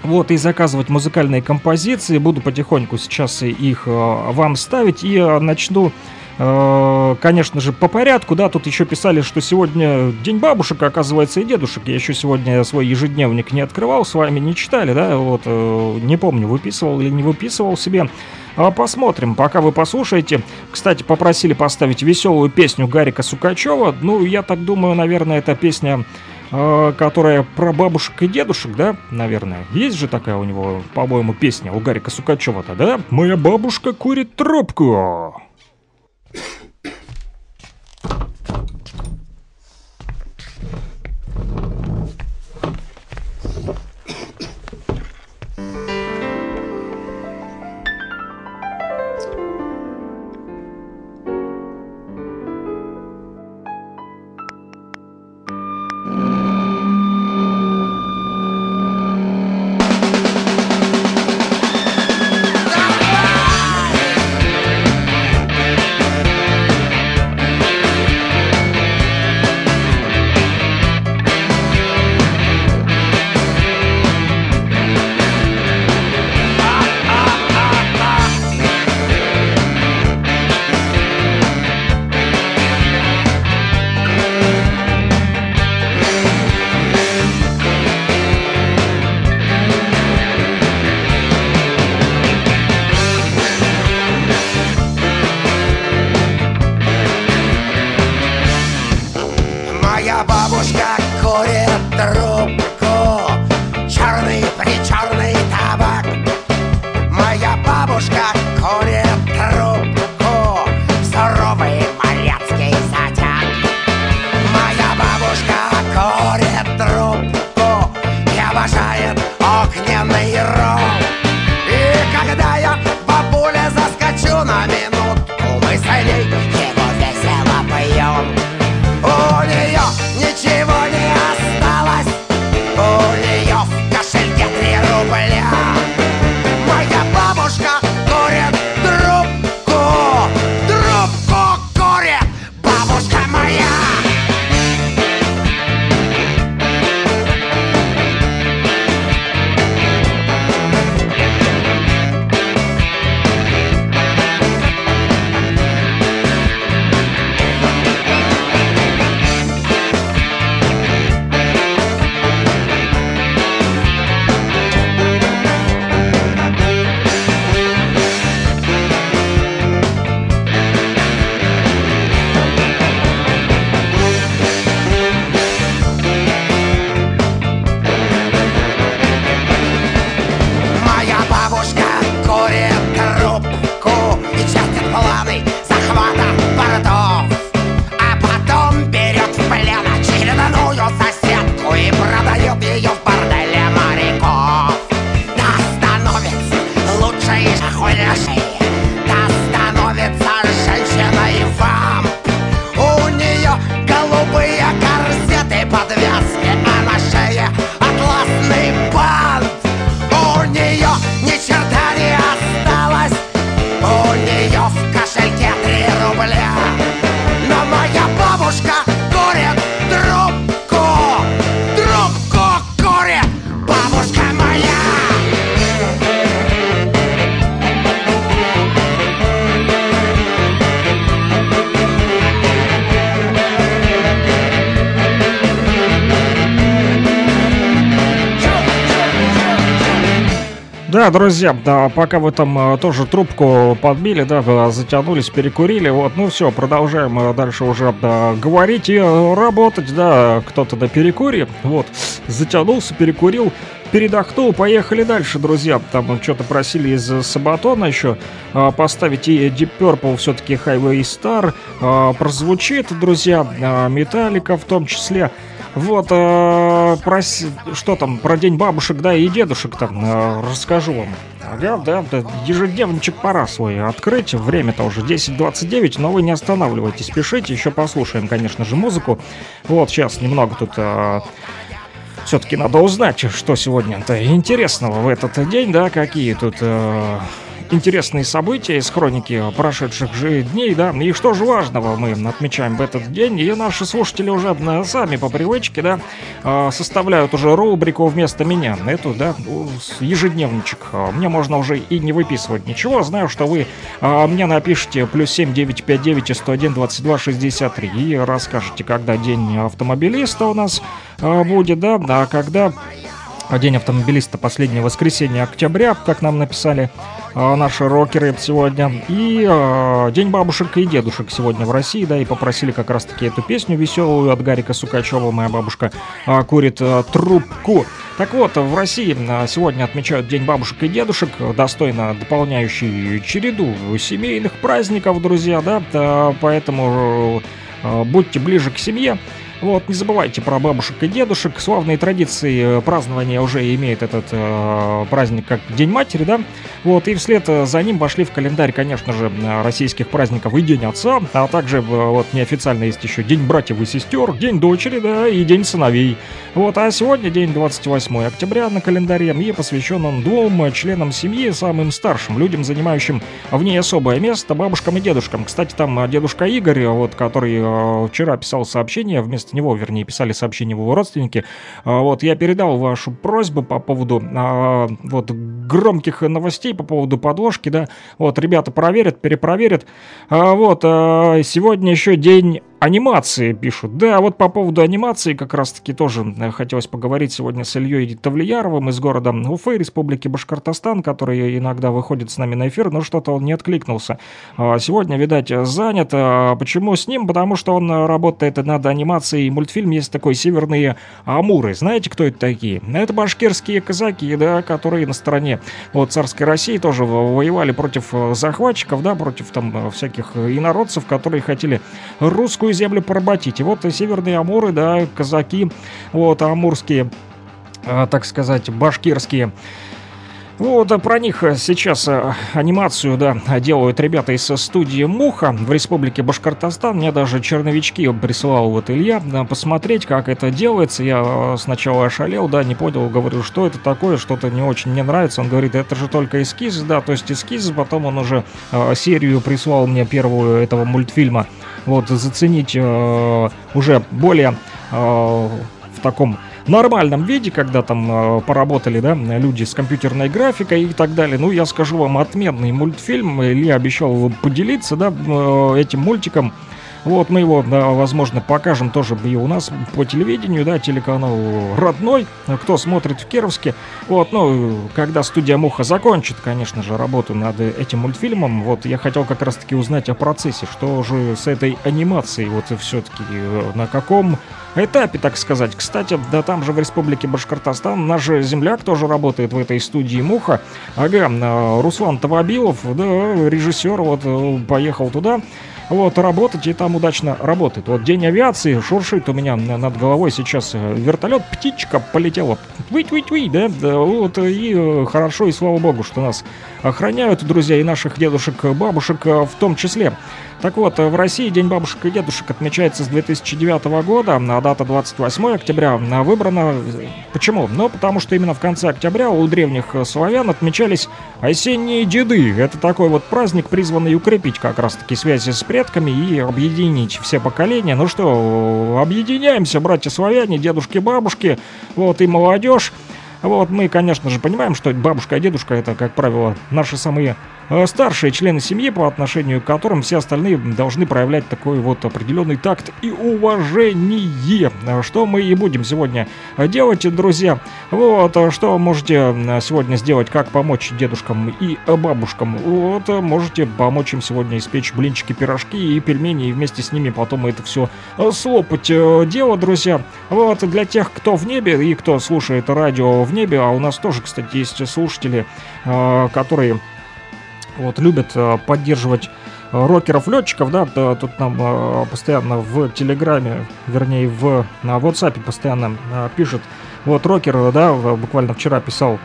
Вот, и заказывать музыкальные композиции. Буду потихоньку сейчас их э, вам ставить. И э, начну, э, конечно же, по порядку. Да, тут еще писали, что сегодня День бабушек, оказывается, и дедушек. Я еще сегодня свой ежедневник не открывал, с вами не читали, да? Вот, не помню, выписывал или не выписывал себе. А Посмотрим, пока вы послушаете. Кстати, попросили поставить веселую песню Гарика Сукачева. Ну, я так думаю, наверное, это песня э, которая про бабушек и дедушек, да, наверное. Есть же такая у него, по-моему, песня у Гарика Сукачева-то, да? «Моя бабушка курит трубку». Друзья, да, пока вы там э, тоже трубку подбили, да, затянулись, перекурили, вот, ну все, продолжаем э, дальше уже да, говорить и э, работать, да, кто-то на перекуре, вот, затянулся, перекурил, передохнул, поехали дальше, друзья, там что-то просили из Сабатона еще поставить и Deep Purple все-таки Highway Star, прозвучит, друзья, Металлика в том числе, вот, прос- что там, про День бабушек, да, и дедушек там э, расскажу вам. Ага, да, да, ежедневничек пора свой открыть, время-то уже 10.29, но вы не останавливайтесь, пишите, еще послушаем, конечно же, музыку. Вот, сейчас немного тут... все-таки надо узнать, что сегодня-то интересного в этот день, да, какие тут э, интересные события из хроники прошедших же дней, да, и что же важного мы отмечаем в этот день, и наши слушатели уже сами по привычке, да, э, составляют уже рубрику вместо меня, эту, да, ежедневничек. Э, Мне можно уже и не выписывать ничего, знаю, что вы э, мне напишите плюс 7 959 101 22 63 и расскажете, когда день автомобилиста у нас будет, да, а когда а День автомобилиста последнее воскресенье октября, как нам написали а, наши рокеры сегодня. И а, День бабушек и дедушек сегодня в России, да, и попросили как раз-таки эту песню веселую от Гарика Сукачева. Моя бабушка а, курит а, трубку. Так вот, в России а, сегодня отмечают День бабушек и дедушек, достойно дополняющий череду семейных праздников, друзья, да, а, поэтому э, будьте ближе к семье. Вот, не забывайте про бабушек и дедушек. Славные традиции э, празднования уже имеет этот э, праздник как День матери, да? Вот, и вслед э, за ним вошли в календарь, конечно же, э, российских праздников и День отца, а также, вот, неофициально есть еще День братьев и сестер, День дочери, да, и День сыновей. Вот, а сегодня день 28 октября на календаре, и посвящен он двум членам семьи, самым старшим, людям, занимающим в ней особое место, бабушкам и дедушкам. Кстати, там дедушка Игорь, вот, который э, вчера писал сообщение, вместо него, вернее, писали сообщение его родственники, А, вот, я передал вашу просьбу по поводу а, вот громких новостей, по поводу подложки, да, вот, ребята проверят, перепроверят, А, вот, сегодня еще день анимации пишут. Да, вот по поводу анимации как раз-таки тоже э, хотелось поговорить сегодня с Ильей Тавлияровым из города Уфы, Республики Башкортостан, который иногда выходит с нами на эфир, но что-то он не откликнулся. А, Сегодня, видать, занят. А Почему с ним? Потому что он работает над анимацией. Мультфильм есть такой «Северные Амуры». Знаете, кто это такие? Это башкирские казаки, да, которые на стороне вот, царской России тоже воевали против э, захватчиков, да, против там э, всяких инородцев, которые хотели русскую землю поработить. И вот северные амуры, да, казаки, вот, амурские, э, так сказать, башкирские. Вот, а про них э, сейчас э, анимацию, да, делают ребята из э, студии Муха в республике Башкортостан. Мне даже черновички присылал вот Илья да, посмотреть, как это делается. Я э, сначала ошалел, да, не понял, говорю, что это такое, что-то не очень мне нравится. Он говорит, это же только эскиз, да, то есть эскиз. Потом он уже э, серию прислал мне первую этого мультфильма. Вот, заценить э, уже более э, в таком нормальном виде, когда там э, поработали, да, люди с компьютерной графикой и так далее. Ну, я скажу вам, отменный мультфильм. Илья обещал поделиться, да, э, этим мультиком. Вот, мы его, да, возможно, покажем тоже и у нас по телевидению, да, телеканал родной, кто смотрит в Кировске. Вот, ну, когда студия Муха закончит, конечно же, работу над этим мультфильмом, вот, я хотел как раз-таки узнать о процессе, что же с этой анимацией, вот, все-таки на каком этапе, так сказать. Кстати, да там же в республике Башкортостан наш земляк тоже работает в этой студии Муха. Ага, э, Руслан Тавабилов, да, режиссер, вот, э, поехал туда. Вот, работать и там удачно работает. Вот день авиации шуршит у меня над головой сейчас э, вертолет, птичка полетела. Твить-твить-твить, да? Вот, и э, хорошо, и слава богу, что нас охраняют, друзья, и наших дедушек, бабушек э, в том числе. Так вот, в России День бабушек и дедушек отмечается с 2009 года, а дата 28 октября выбрана. Почему? Ну, потому что именно в конце октября у древних славян отмечались осенние деды. Это такой вот праздник, призванный укрепить как раз-таки связи с предками и объединить все поколения. Ну что, объединяемся, братья славяне, дедушки, бабушки, вот и молодежь. Вот мы, конечно же, понимаем, что бабушка и дедушка это, как правило, наши самые э, старшие члены семьи, по отношению к которым все остальные должны проявлять такой вот определенный такт и уважение, что мы и будем сегодня делать, друзья. Вот, э, что можете э, сегодня сделать, как помочь дедушкам и бабушкам. Вот, можете помочь им сегодня испечь блинчики, пирожки и пельмени, и вместе с ними потом это все слопать. Дело, друзья, вот, для тех, кто в небе и кто слушает радио в небе, а у нас тоже, кстати, есть слушатели, э, которые вот любят э, поддерживать э, рокеров-летчиков, да, тут нам постоянно в Телеграме, вернее, в на WhatsApp постоянно э, пишет, вот рокер, да, буквально вчера писал,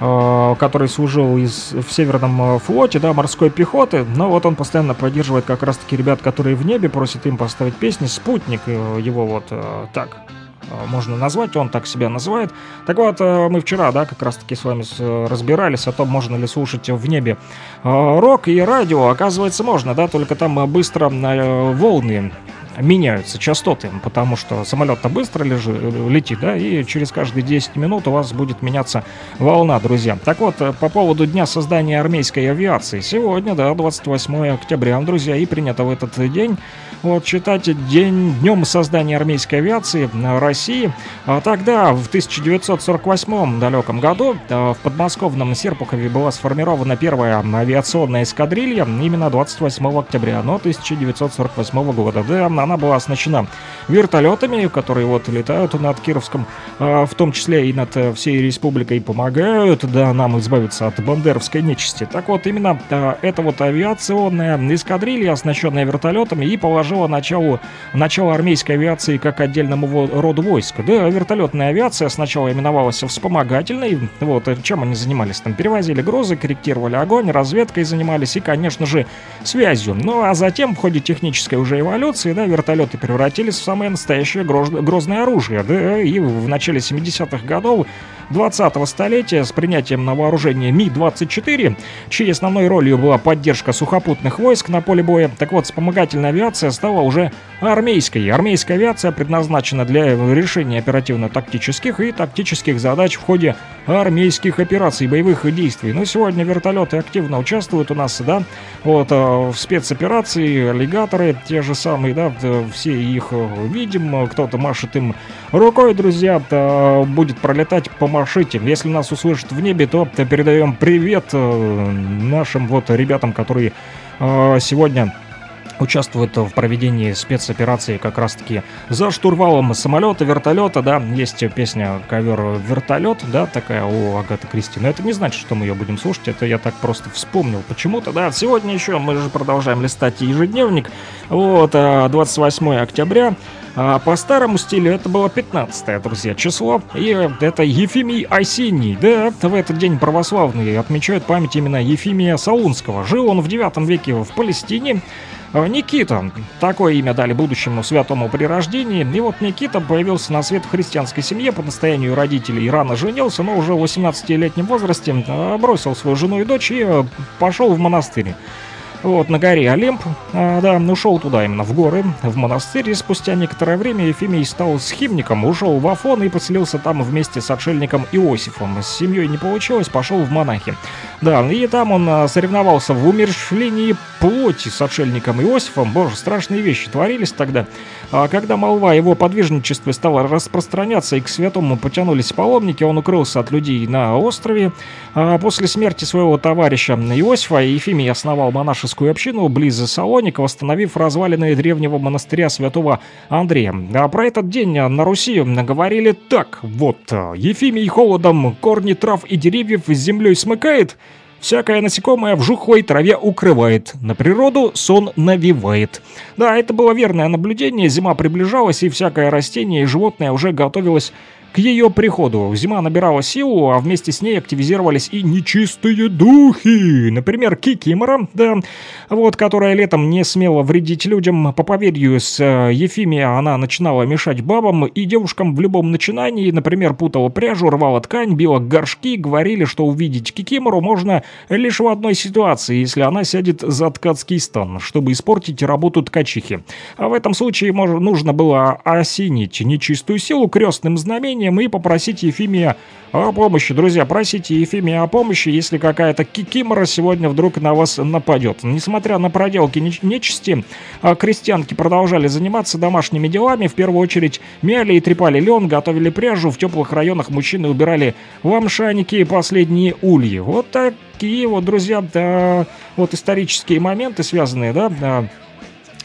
который служил из, в Северном флоте, да, морской пехоты, но вот он постоянно поддерживает как раз-таки ребят, которые в небе, просит им поставить песни, спутник его вот так можно назвать, он так себя называет. Так вот, э, мы вчера, да, как раз-таки с вами э, разбирались о том, можно ли слушать в небе э, рок и радио. Оказывается, можно, да, только там э, быстро э, волны меняются частоты, потому что самолет-то быстро лежи- э, летит, да, и через каждые 10 минут у вас будет меняться волна, друзья. Так вот, э, по поводу Дня создания армейской авиации. Сегодня, да, 28 октября, друзья, и принято в этот день вот считать день днем создания армейской авиации России. А Тогда, в 1948 далеком году, э, в подмосковном Серпухове была сформирована первая авиационная эскадрилья именно 28 октября, но 1948 года. Да, она была оснащена вертолетами, которые вот летают над Кировском, э, в том числе и над э, всей республикой помогают, да, нам избавиться от бандеровской нечисти. Так вот, именно эта вот авиационная эскадрилья, оснащенная вертолетами, и положила начало, начало армейской авиации как отдельному роду войск. Да, вертолетная авиация сначала именовалась вспомогательной. Вот, чем они занимались? Там перевозили грузы, корректировали огонь, разведкой занимались и, конечно же, связью. Ну, а затем в ходе технической уже эволюции, да, вертолеты превратились в самое настоящее гроз- грозное оружие, да, и в начале 70-х годов 20-го столетия с принятием на вооружение Ми-24, чьей основной ролью была поддержка сухопутных войск на поле боя. Так вот, вспомогательная авиация стала уже армейской. Армейская авиация предназначена для решения оперативно-тактических и тактических задач в ходе армейских операций, боевых действий. Но сегодня вертолеты активно участвуют у нас, да, вот, э, в спецоперации, аллигаторы те же самые, да, все их э, видим, кто-то машет им рукой, друзья, э, будет пролетать, помашите. Если нас услышат в небе, то передаем привет э, нашим вот ребятам, которые э, сегодня участвуют в проведении спецоперации как раз-таки за штурвалом самолета, вертолета, да, есть песня «Ковер вертолет», да, такая у Агаты Кристи, но это не значит, что мы ее будем слушать, это я так просто вспомнил почему-то, да, сегодня еще мы же продолжаем листать ежедневник, вот, а, 28 октября, а по старому стилю это было 15 друзья, число. И это Ефимий Осенний. Да, в этот день православные отмечают память именно Ефимия Солунского. Жил он в 9 веке в Палестине. Никита, такое имя дали будущему святому при рождении. И вот Никита появился на свет в христианской семье по настоянию родителей. Рано женился, но уже в 18-летнем возрасте а, бросил свою жену и дочь и а, пошел в монастырь. Вот, на горе Олимп, а, да, ушел туда именно, в горы, в монастырь, и спустя некоторое время Ефимий стал схимником, ушел в Афон и поселился там вместе с отшельником Иосифом. С семьей не получилось, пошел в монахи. Да, и там он а, соревновался в умерщвлении плоти с отшельником Иосифом. Боже, страшные вещи творились тогда. А когда молва его подвижничестве стала распространяться и к святому потянулись паломники, он укрылся от людей на острове. А после смерти своего товарища Иосифа Ефимий основал монашескую общину близ Салоника, восстановив развалины древнего монастыря святого Андрея. А про этот день на Руси говорили так вот. Ефимий холодом корни трав и деревьев с землей смыкает, Всякое насекомое в жухлой траве укрывает, на природу сон навевает. Да, это было верное наблюдение, зима приближалась, и всякое растение и животное уже готовилось к ее приходу. Зима набирала силу, а вместе с ней активизировались и нечистые духи. Например, Кикимора, да, вот, которая летом не смела вредить людям. По поверью с э, Ефимия она начинала мешать бабам и девушкам в любом начинании. Например, путала пряжу, рвала ткань, била горшки. Говорили, что увидеть Кикимору можно лишь в одной ситуации, если она сядет за ткацкий стан, чтобы испортить работу ткачихи. А в этом случае нужно было осенить нечистую силу крестным знамением мнением и попросить Ефимия о помощи. Друзья, просите Ефимия о помощи, если какая-то кикимора сегодня вдруг на вас нападет. Несмотря на проделки неч- нечисти, а, крестьянки продолжали заниматься домашними делами. В первую очередь мяли и трепали лен, готовили пряжу. В теплых районах мужчины убирали в амшаники и последние ульи. Вот такие вот, друзья, да, вот исторические моменты, связанные, да,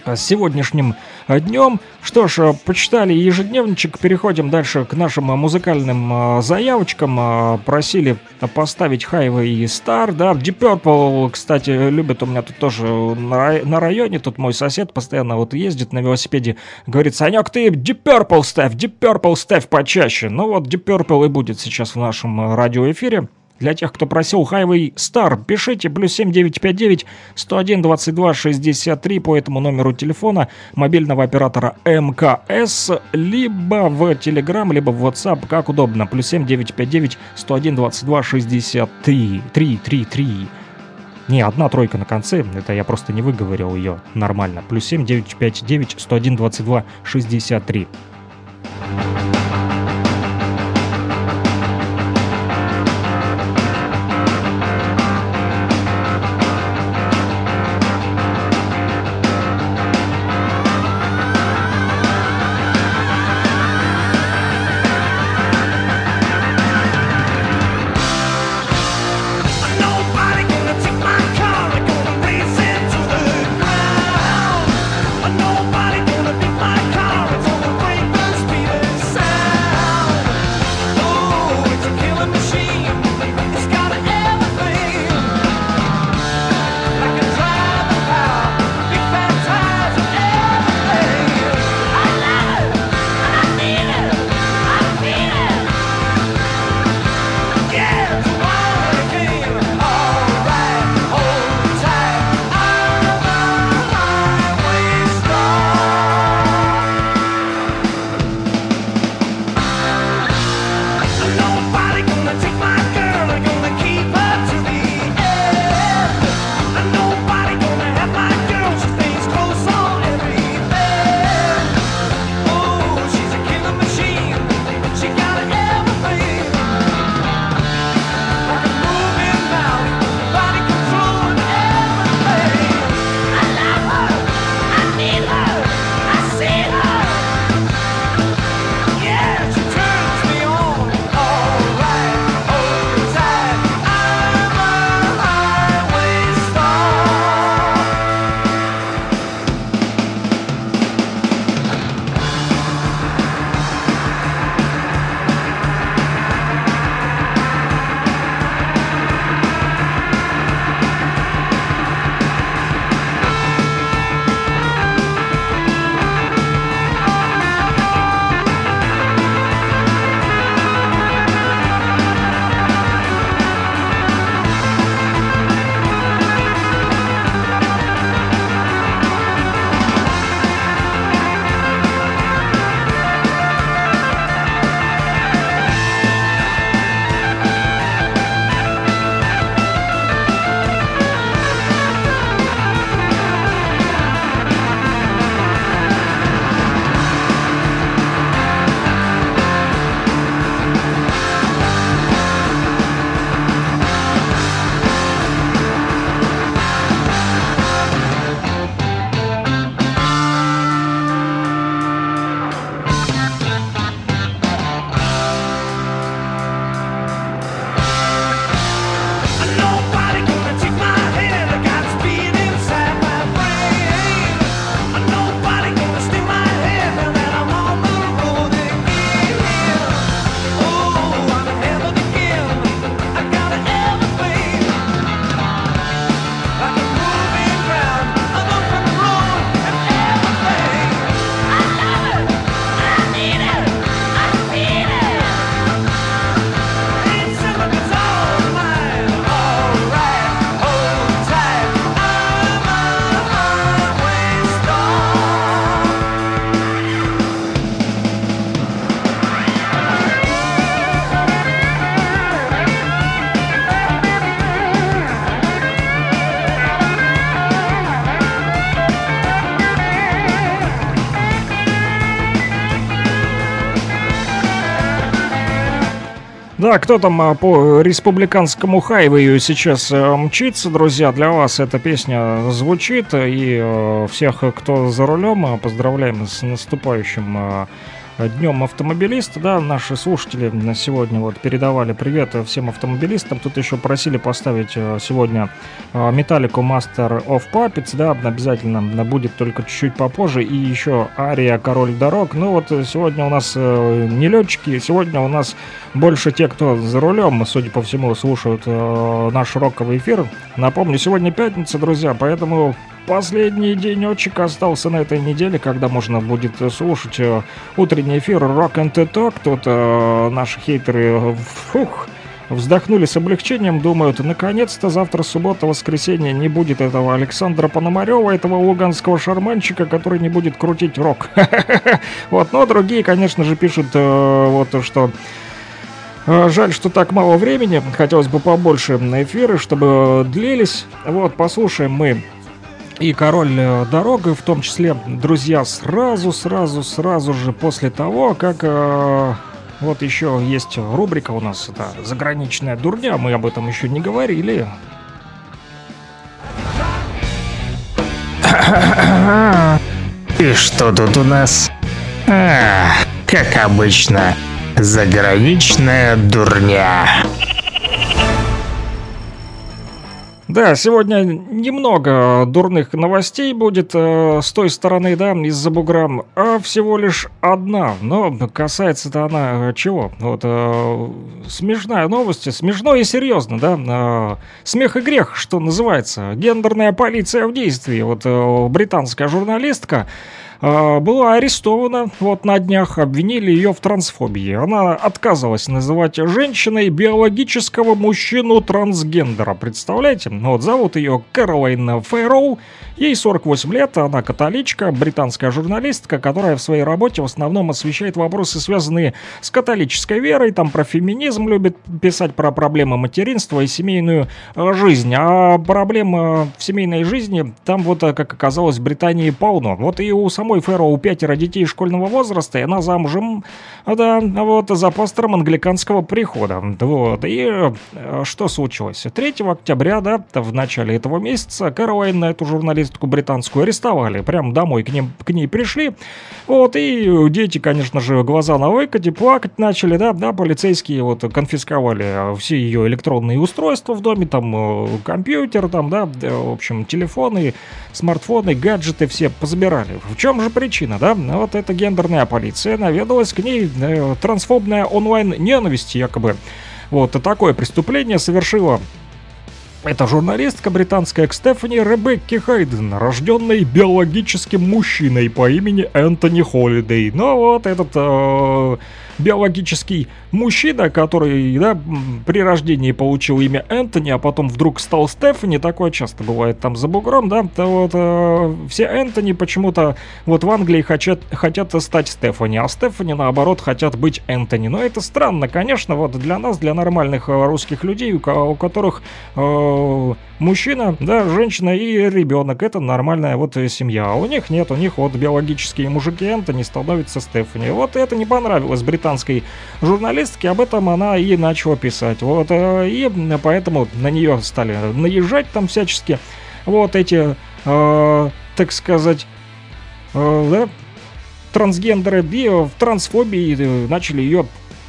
с сегодняшним э, днем. Что ж, э, почитали ежедневничек, переходим дальше к нашим э, музыкальным заявочкам. Просили поставить Highway и Star, да, Deep Purple, кстати, любят у меня тут тоже на, рай- на районе, тут мой сосед постоянно вот ездит на велосипеде, говорит, Санек, ты Deep Purple ставь, Deep Purple ставь почаще. Ну вот Deep Purple и будет сейчас в нашем радиоэфире. Для тех, кто просил Highway Star, пишите плюс 7959 101 22 63 по этому номеру телефона мобильного оператора МКС, либо в Telegram, либо в WhatsApp, как удобно. Плюс 7959 101 22 63 3 3 3. Не, одна тройка на конце, это я просто не выговорил ее нормально. Плюс 7959 101 22 63. Да, кто там а, по республиканскому хайвею сейчас э, мчится, друзья, для вас эта песня звучит, и э, всех, кто за рулем, э, поздравляем с наступающим Днем автомобилиста, да, наши слушатели на сегодня вот передавали привет всем автомобилистам. Тут еще просили поставить э, сегодня э, Металлику Master of Puppets, да, обязательно будет только чуть-чуть попозже. И еще Ария Король Дорог. Ну вот э, сегодня у нас э, не летчики, сегодня у нас больше те, кто за рулем, судя по всему, слушают э, наш роковый эфир. Напомню, сегодня пятница, друзья, поэтому Последний денечек остался на этой неделе, когда можно будет слушать э, утренний эфир Rock and Talk. Тут э, наши хейтеры, фух, вздохнули с облегчением, думают, наконец-то завтра суббота, воскресенье не будет этого Александра Пономарева, этого луганского шарманщика, который не будет крутить рок. Вот, но другие, конечно же, пишут э, вот что... э, Жаль, что так мало времени. Хотелось бы побольше на эфиры, чтобы длились. Вот, послушаем мы и король э, дорога, в том числе, друзья, сразу, сразу, сразу же после того, как э, вот еще есть рубрика у нас, это заграничная дурня, мы об этом еще не говорили. И что тут у нас? А, как обычно, заграничная дурня. Да, сегодня немного дурных новостей будет э, с той стороны, да, из-за бугра, а всего лишь одна. Но касается-то она э, чего? Вот э, смешная новость, смешно и серьезно, да. Э, смех и грех, что называется. Гендерная полиция в действии. Вот э, британская журналистка была арестована вот на днях, обвинили ее в трансфобии. Она отказывалась называть женщиной биологического мужчину трансгендера. Представляете? Вот зовут ее Кэролайн Фэрроу. Ей 48 лет, она католичка, британская журналистка, которая в своей работе в основном освещает вопросы, связанные с католической верой, там про феминизм любит писать, про проблемы материнства и семейную э, жизнь. А проблем э, в семейной жизни там вот, э, как оказалось, в Британии полно. Вот и у самой Фэро у пятеро детей школьного возраста, и она замужем, да, вот, за пастором англиканского прихода. Вот, и э, что случилось? 3 октября, да, в начале этого месяца Кэролайн, эту журналистку британскую, арестовали. Прям домой к, ним, к ней пришли. Вот, и дети, конечно же, глаза на выкате, плакать начали, да, да, полицейские вот конфисковали все ее электронные устройства в доме, там, э, компьютер, там, да, в общем, телефоны, смартфоны, гаджеты все позабирали. В чем же причина, да? Вот эта гендерная полиция наведалась к ней, э, трансфобная онлайн-ненависть якобы. Вот, такое преступление совершила это журналистка британская Стефани Ребекки Хайден, рожденной биологическим мужчиной по имени Энтони Холидей. Ну вот этот э, биологический мужчина, который да, при рождении получил имя Энтони, а потом вдруг стал Стефани, такое часто бывает там за бугром, да, то вот э, все Энтони почему-то вот в Англии хотят, хотят стать Стефани, а Стефани наоборот хотят быть Энтони. Но это странно, конечно, вот для нас, для нормальных э, русских людей, у, у которых э, мужчина, да, женщина и ребенок, это нормальная вот э, семья, а у них нет, у них вот биологические мужики Энтони становятся Стефани. Вот это не понравилось британской журналистке, об этом она и начала писать. Вот, э, и поэтому на нее стали наезжать там всячески. Вот эти, э, так сказать, э, да, трансгендеры и в трансфобии э, начали ее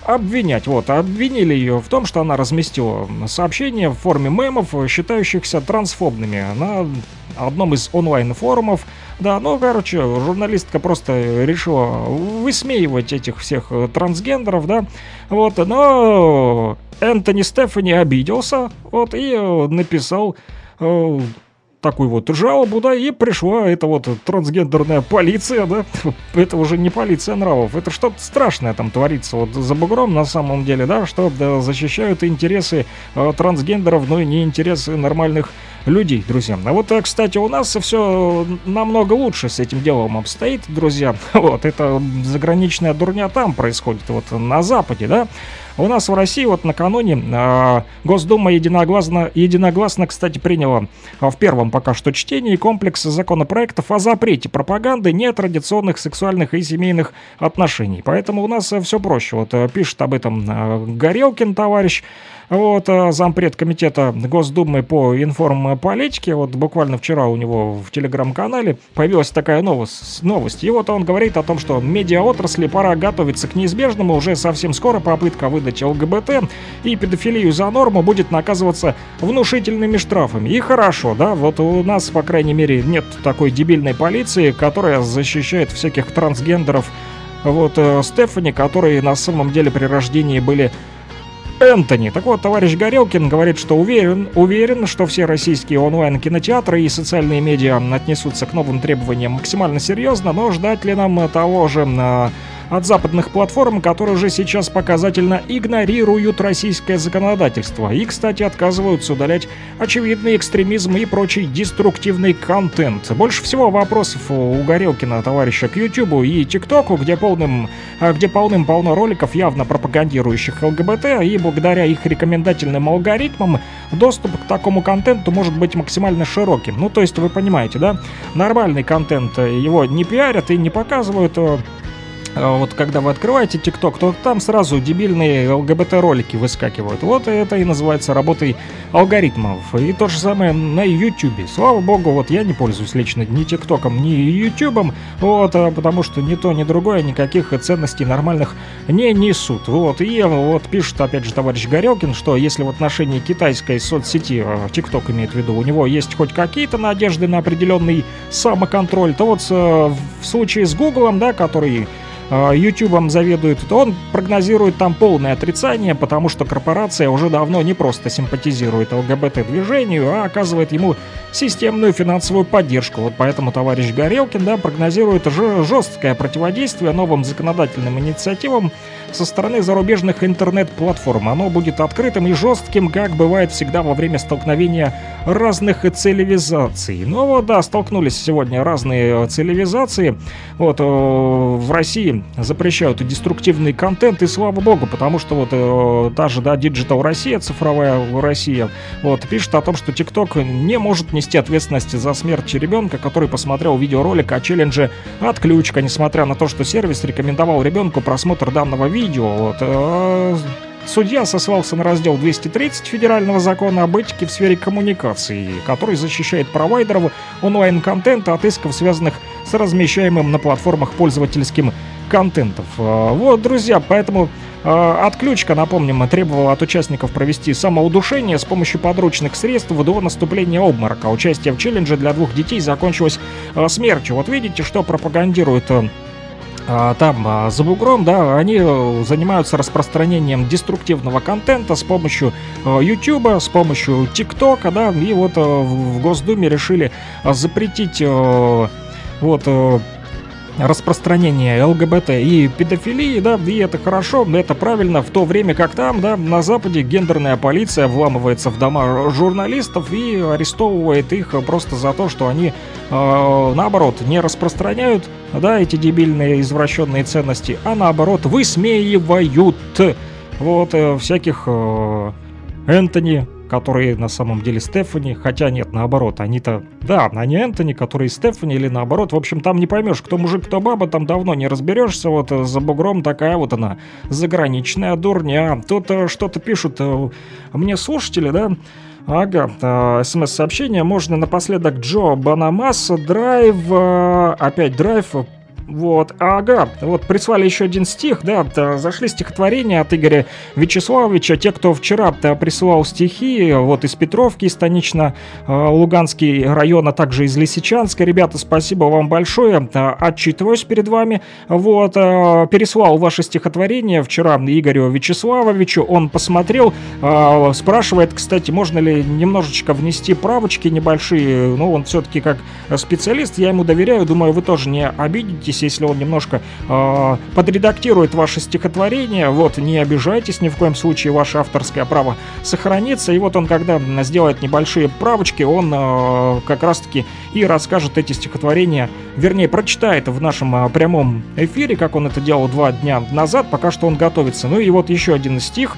обвинять. Вот, обвинили ее в том, что она разместила сообщения в форме мемов, считающихся трансфобными на одном из онлайн-форумов. Да, ну, короче, журналистка просто решила высмеивать этих всех трансгендеров, да. Вот, но Энтони Стефани обиделся, вот, и э, написал э, такую вот жалобу, да, и пришла эта вот трансгендерная полиция, да, это уже не полиция нравов, это что-то страшное там творится вот за бугром на самом деле, да, что да, защищают интересы э, трансгендеров, но и не интересы нормальных людей, друзья. А вот, э, кстати, у нас все намного лучше с этим делом обстоит, друзья. Вот, это заграничная дурня там происходит, вот на Западе, да. У нас в России вот накануне э, Госдума единогласно, единогласно, кстати, приняла э, в первом пока что чтении комплекс законопроектов о запрете пропаганды нетрадиционных сексуальных и семейных отношений. Поэтому у нас все проще. Вот э, пишет об этом э, Горелкин, товарищ. Вот, э, зампред комитета Госдумы по информполитике, вот буквально вчера у него в телеграм-канале появилась такая новость, новость. И вот он говорит о том, что медиаотрасли пора готовиться к неизбежному. Уже совсем скоро попытка выдать ЛГБТ и педофилию за норму будет наказываться внушительными штрафами. И хорошо, да, вот у нас, по крайней мере, нет такой дебильной полиции, которая защищает всяких трансгендеров, вот э, Стефани, которые на самом деле при рождении были Энтони. Так вот, товарищ Горелкин говорит, что уверен, уверен, что все российские онлайн-кинотеатры и социальные медиа отнесутся к новым требованиям максимально серьезно, но ждать ли нам того же а, от западных платформ, которые уже сейчас показательно игнорируют российское законодательство и, кстати, отказываются удалять очевидный экстремизм и прочий деструктивный контент. Больше всего вопросов у Горелкина, товарища, к Ютубу и ТикТоку, где полным, а, где полным-полно роликов, явно пропагандирующих ЛГБТ, и благодаря их рекомендательным алгоритмам доступ к такому контенту может быть максимально широким. Ну, то есть, вы понимаете, да? Нормальный контент, э, его не пиарят и не показывают, э, вот когда вы открываете ТикТок, то там сразу дебильные ЛГБТ-ролики выскакивают. Вот это и называется работой алгоритмов. И то же самое на Ютубе. Слава богу, вот я не пользуюсь лично ни ТикТоком, ни Ютубом, вот, а потому что ни то, ни другое никаких ценностей нормальных не несут. Вот, и вот пишет, опять же, товарищ Горелкин, что если в отношении китайской соцсети, а, ТикТок имеет в виду, у него есть хоть какие-то надежды на определенный самоконтроль, то вот в случае с Гуглом, да, который Ютубом заведует, то он прогнозирует там полное отрицание, потому что корпорация уже давно не просто симпатизирует ЛГБТ-движению, а оказывает ему системную финансовую поддержку. Вот поэтому товарищ Горелкин да, прогнозирует жесткое противодействие новым законодательным инициативам со стороны зарубежных интернет-платформ. Оно будет открытым и жестким, как бывает всегда во время столкновения разных целевизаций. Ну вот, да, столкнулись сегодня разные целевизации. Вот, э, в России запрещают деструктивный контент, и слава богу, потому что вот э, та же, да, Digital Россия, цифровая Россия, вот, пишет о том, что TikTok не может нести ответственность за смерть ребенка, который посмотрел видеоролик о челлендже «Отключка», несмотря на то, что сервис рекомендовал ребенку просмотр данного видео. Вот, э, Судья сослался на раздел 230 Федерального закона об этике в сфере коммуникаций, который защищает провайдеров онлайн-контента от исков, связанных с размещаемым на платформах пользовательским контентов. Э, Вот, друзья, поэтому э, отключка, напомним, требовала от участников провести самоудушение с помощью подручных средств до наступления обморока. Участие в челлендже для двух детей закончилось смертью. Вот видите, что пропагандирует там а, за бугром, да, они э, занимаются распространением деструктивного контента с помощью YouTube, с помощью ТикТока, да, и вот э, в Госдуме решили а, запретить э, вот распространение ЛГБТ и педофилии, да, и это хорошо, это правильно, в то время как там, да, на Западе гендерная полиция вламывается в дома журналистов и арестовывает их просто за то, что они, э, наоборот, не распространяют, да, эти дебильные извращенные ценности, а наоборот высмеивают. Вот э, всяких э, Энтони, которые на самом деле Стефани, хотя нет, наоборот, они-то, да, они Энтони, которые Стефани или наоборот, в общем, там не поймешь, кто мужик, кто баба, там давно не разберешься, вот э, за бугром такая вот она, заграничная дурня. Тут э, что-то пишут э, мне слушатели, да, Ага, смс-сообщение. Можно напоследок Джо Банамас, драйв, опять драйв, вот, ага, вот прислали еще один стих, да, зашли стихотворения от Игоря Вячеславовича. Те, кто вчера присылал стихи, вот из Петровки, из Станично-Луганский район, а также из Лисичанска. Ребята, спасибо вам большое, отчитываюсь перед вами. Вот, э, переслал ваше стихотворение вчера Игорю Вячеславовичу, он посмотрел, э, спрашивает, кстати, можно ли немножечко внести правочки небольшие, ну, он все-таки как специалист, я ему доверяю, думаю, вы тоже не обидитесь, обидитесь, если он немножко э, подредактирует ваше стихотворение. Вот, не обижайтесь ни в коем случае, ваше авторское право сохранится. И вот он, когда сделает небольшие правочки, он э, как раз-таки и расскажет эти стихотворения, вернее, прочитает в нашем э, прямом эфире, как он это делал два дня назад, пока что он готовится. Ну и вот еще один стих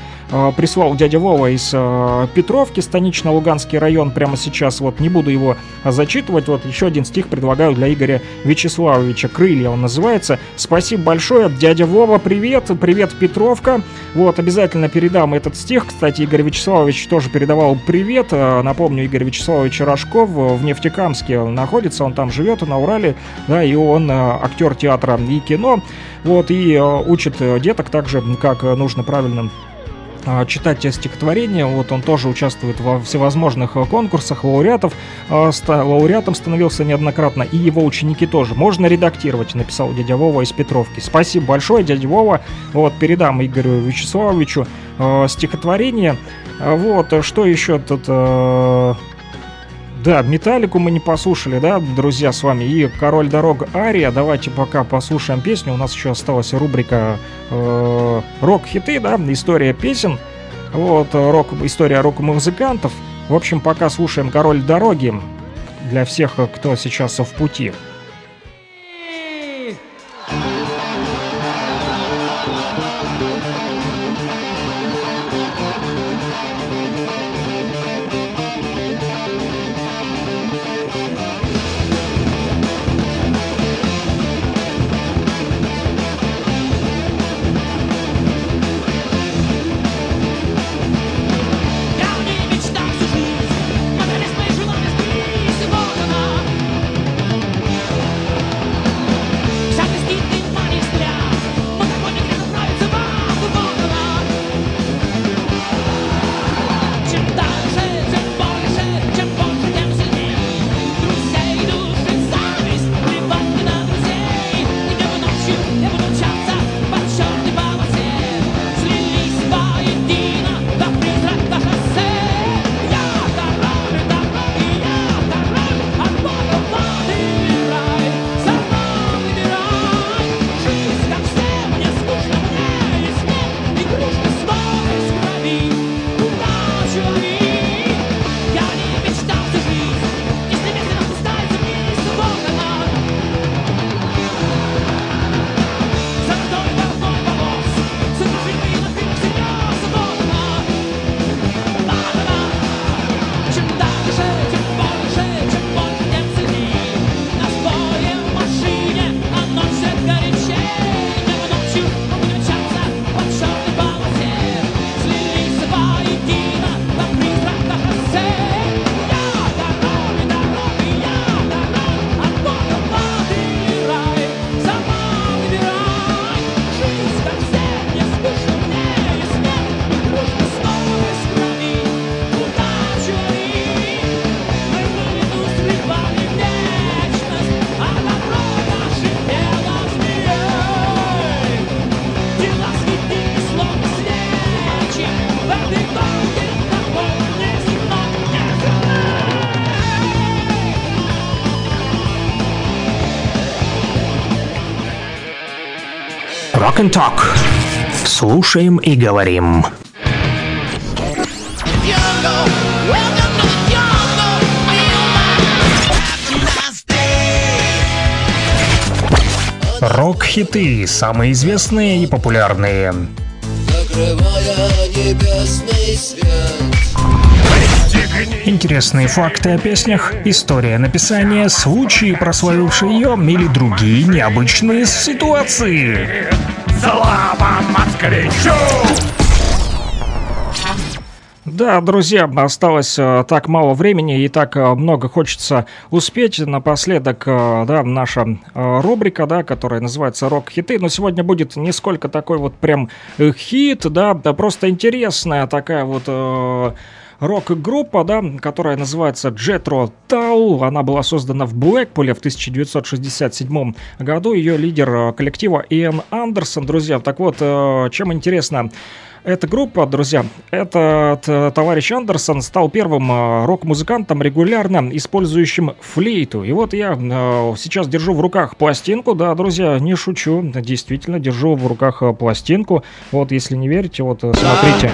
прислал дядя Вова из э, Петровки, станично-Луганский район, прямо сейчас. Вот не буду его э, зачитывать. Вот еще один стих предлагаю для Игоря Вячеславовича. «Крылья» он называется. Спасибо большое, дядя Вова, привет, привет, Петровка. Вот, обязательно передам этот стих. Кстати, Игорь Вячеславович тоже передавал привет. Э, Напомню, Игорь Вячеславович Рожков э, в Нефтекамске находится, он там живет, на Урале, да, и он э, актер театра и кино, вот, и э, учит э, деток также, как э, нужно правильно читать те стихотворения. Вот он тоже участвует во всевозможных э, конкурсах лауреатов. а, ста- Лауреатом становился неоднократно. И его ученики тоже. Можно редактировать, написал дядя Вова из Петровки. Спасибо большое, дядя Вова. Вот, передам Игорю Вячеславовичу э, стихотворение. А Вот, э, что еще тут... да, Металлику мы не послушали, да, друзья, с вами. И Король дорог Ария. Давайте пока послушаем песню. У нас еще осталась рубрика э, рок-хиты, да, история песен. Вот, э, рок, история рок-музыкантов. В общем, пока слушаем Король дороги для всех, э, кто сейчас в пути. Rock and Talk. Слушаем и говорим. Рок-хиты, самые известные и популярные. Интересные факты о песнях, история написания, случаи, прославившие ее или другие необычные ситуации. Слава москвичу! Да, друзья, осталось э, так мало времени и так э, много хочется успеть. Напоследок, э, да, наша рубрика, да, которая называется «Рок-хиты». Но сегодня будет не сколько такой вот прям хит, да, да просто интересная такая вот... рок-группа, да, которая называется Jetro Tull. Она была создана в Блэкпуле в 1967 году. Ее лидер э, коллектива Иэн Андерсон, друзья. Так вот, э, чем интересно эта группа, друзья, этот э, товарищ Андерсон стал первым рок-музыкантом, регулярно использующим флейту. И вот я сейчас держу в руках пластинку, да, друзья, не шучу, действительно держу в руках пластинку. Вот, если не верите, вот смотрите.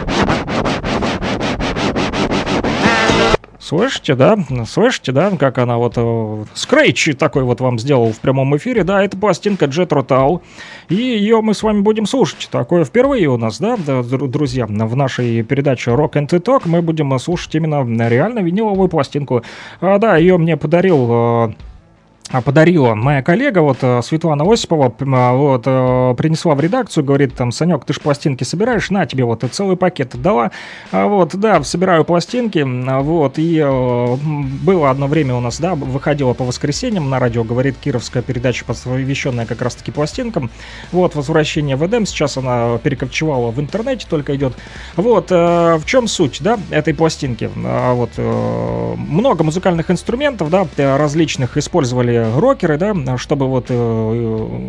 Слышите, да? Слышите, да, как она вот э, скретч такой вот вам сделал в прямом эфире, да, это пластинка Jet Rotal, и ее мы с вами будем слушать. Такое впервые у нас, да, да, дру- друзья, в нашей передаче Rock and Talk мы будем слушать именно реально виниловую пластинку. А, да, ее мне подарил э, подарила моя коллега, вот э, Светлана Осипова, а, вот, э, принесла в редакцию, говорит, там, Санек, ты ж пластинки собираешь, на тебе вот целый пакет отдала, А, вот, да, собираю пластинки, а, вот, и э, было одно время у нас, да, выходила по воскресеньям на радио, говорит, кировская передача, посвященная как раз-таки пластинкам, вот, возвращение в Эдем, сейчас она перекочевала в интернете, только идет, вот, в чем суть, да, этой пластинки, А, вот, много музыкальных инструментов, да, различных использовали рокеры, да, чтобы вот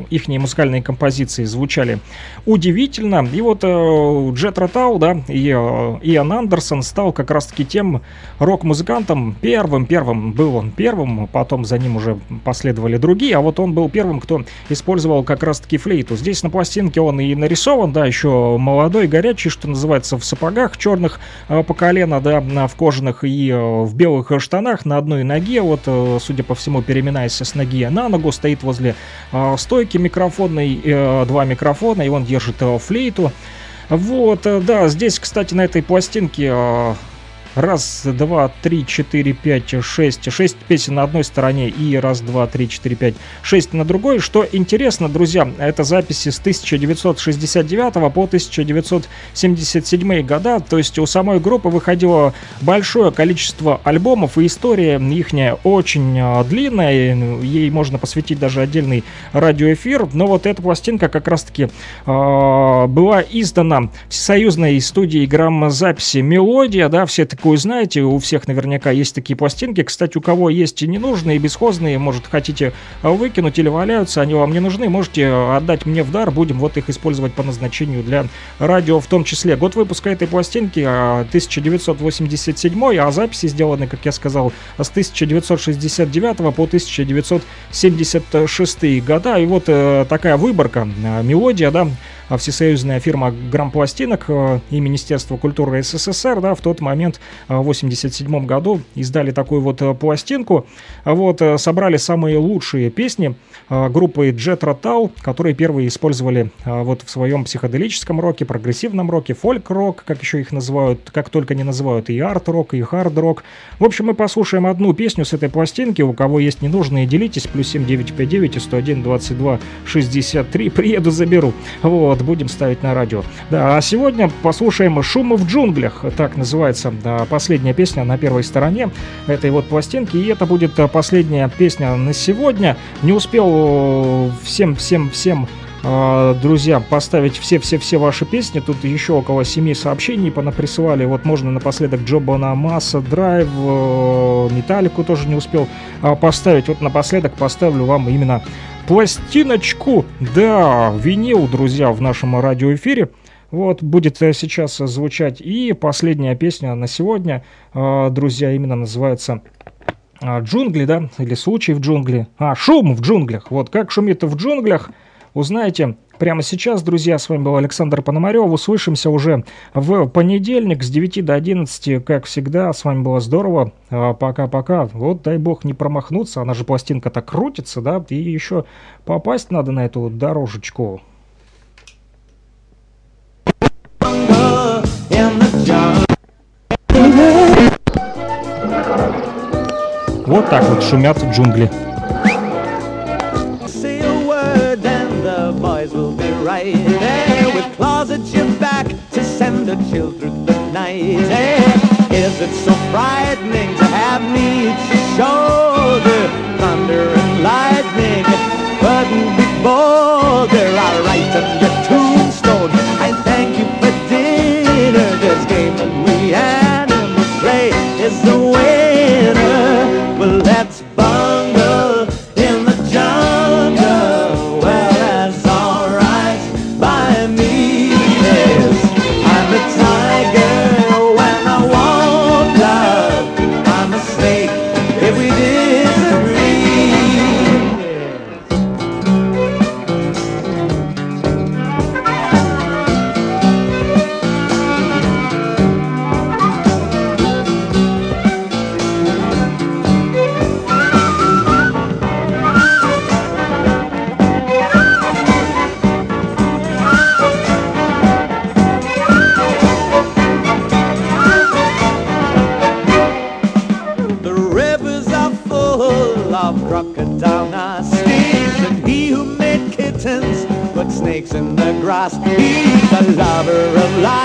их музыкальные композиции звучали удивительно. И вот э, Джет Ротау, да, и э, Иоанн Андерсон стал как раз-таки тем рок-музыкантом, первым, первым был он первым, потом за ним уже последовали другие, а вот он был первым, кто использовал как раз-таки флейту. Здесь на пластинке он и нарисован, да, еще молодой, горячий, что называется, в сапогах черных э, по колено, да, в кожаных и э, в белых штанах на одной ноге, вот, э, судя по всему, переминаясь с ноги на ногу, стоит возле э, стойки микрофонной, э, два микрофона, и он держит э, флейту. Вот, э, да, здесь, кстати, на этой пластинке э, раз, два, три, четыре, пять, шесть, шесть песен на одной стороне и раз, два, три, четыре, пять, шесть на другой. Что интересно, друзья, это записи с 1969 по 1977 года, то есть у самой группы выходило большое количество альбомов, и история ихняя очень э, длинная, ну, ей можно посвятить даже отдельный радиоэфир, но вот эта пластинка как раз-таки э, была издана всесоюзной студией граммозаписи «Мелодия», да, все такую знаете, у всех наверняка есть такие пластинки, кстати, у кого есть и ненужные, и бесхозные, может, хотите выкинуть или валяются, они вам не нужны, можете отдать мне в дар, будем вот их использовать по назначению для радио в том числе. Год выпуска этой пластинки э, 1987, а записи сделаны, как я сказал, с 1969 по 1976 года. И вот э, такая выборка, э, мелодия, да, а всесоюзная фирма Грампластинок э, и Министерство культуры СССР, да, в тот момент, э, в 87 году, издали такую вот э, пластинку, А вот, собрали самые лучшие песни группы Jet Rotal, которые первые использовали вот в своем психоделическом роке, прогрессивном роке, фольк-рок, как еще их называют, как только не называют, и арт-рок, и хард-рок. В общем, мы послушаем одну песню с этой пластинки, у кого есть ненужные, делитесь, плюс 7959 и 101 22 63, приеду, заберу. Вот, будем ставить на радио. Да, а сегодня послушаем «Шум в джунглях», так называется да, последняя песня на первой стороне этой вот пластинки, и это будет а, последняя песня на сегодня. Не успел всем-всем-всем друзья, поставить все-все-все ваши песни. Тут еще около семи сообщений понаприсылали. Вот можно напоследок Джобана Масса, Драйв, э, Металлику тоже не успел поставить. Вот напоследок поставлю вам именно пластиночку. Да, винил, друзья, в нашем радиоэфире. Вот, будет э, сейчас звучать и последняя песня на сегодня, э, друзья, именно называется а, «Джунгли», да, или «Случай в джунгли». А, «Шум в джунглях». Вот, как шумит в джунглях, узнаете прямо сейчас, друзья. С вами был Александр Пономарев. Услышимся уже в понедельник с 9 до 11, как всегда. С вами было здорово. А, Пока-пока. Вот, дай бог не промахнуться. Она же пластинка-то крутится, да, и еще попасть надо на эту дорожечку. Вот так вот шумят джунгли. We'll be right there with claws at your back to send the chill through the night. Hey, is it so frightening to have me at your shoulder? Thunder and lightning couldn't be bolder. I'll write on your tombstone. I thank you for dinner. This game that we animals play is the winner. Well, let's. lost. He's a lover of life.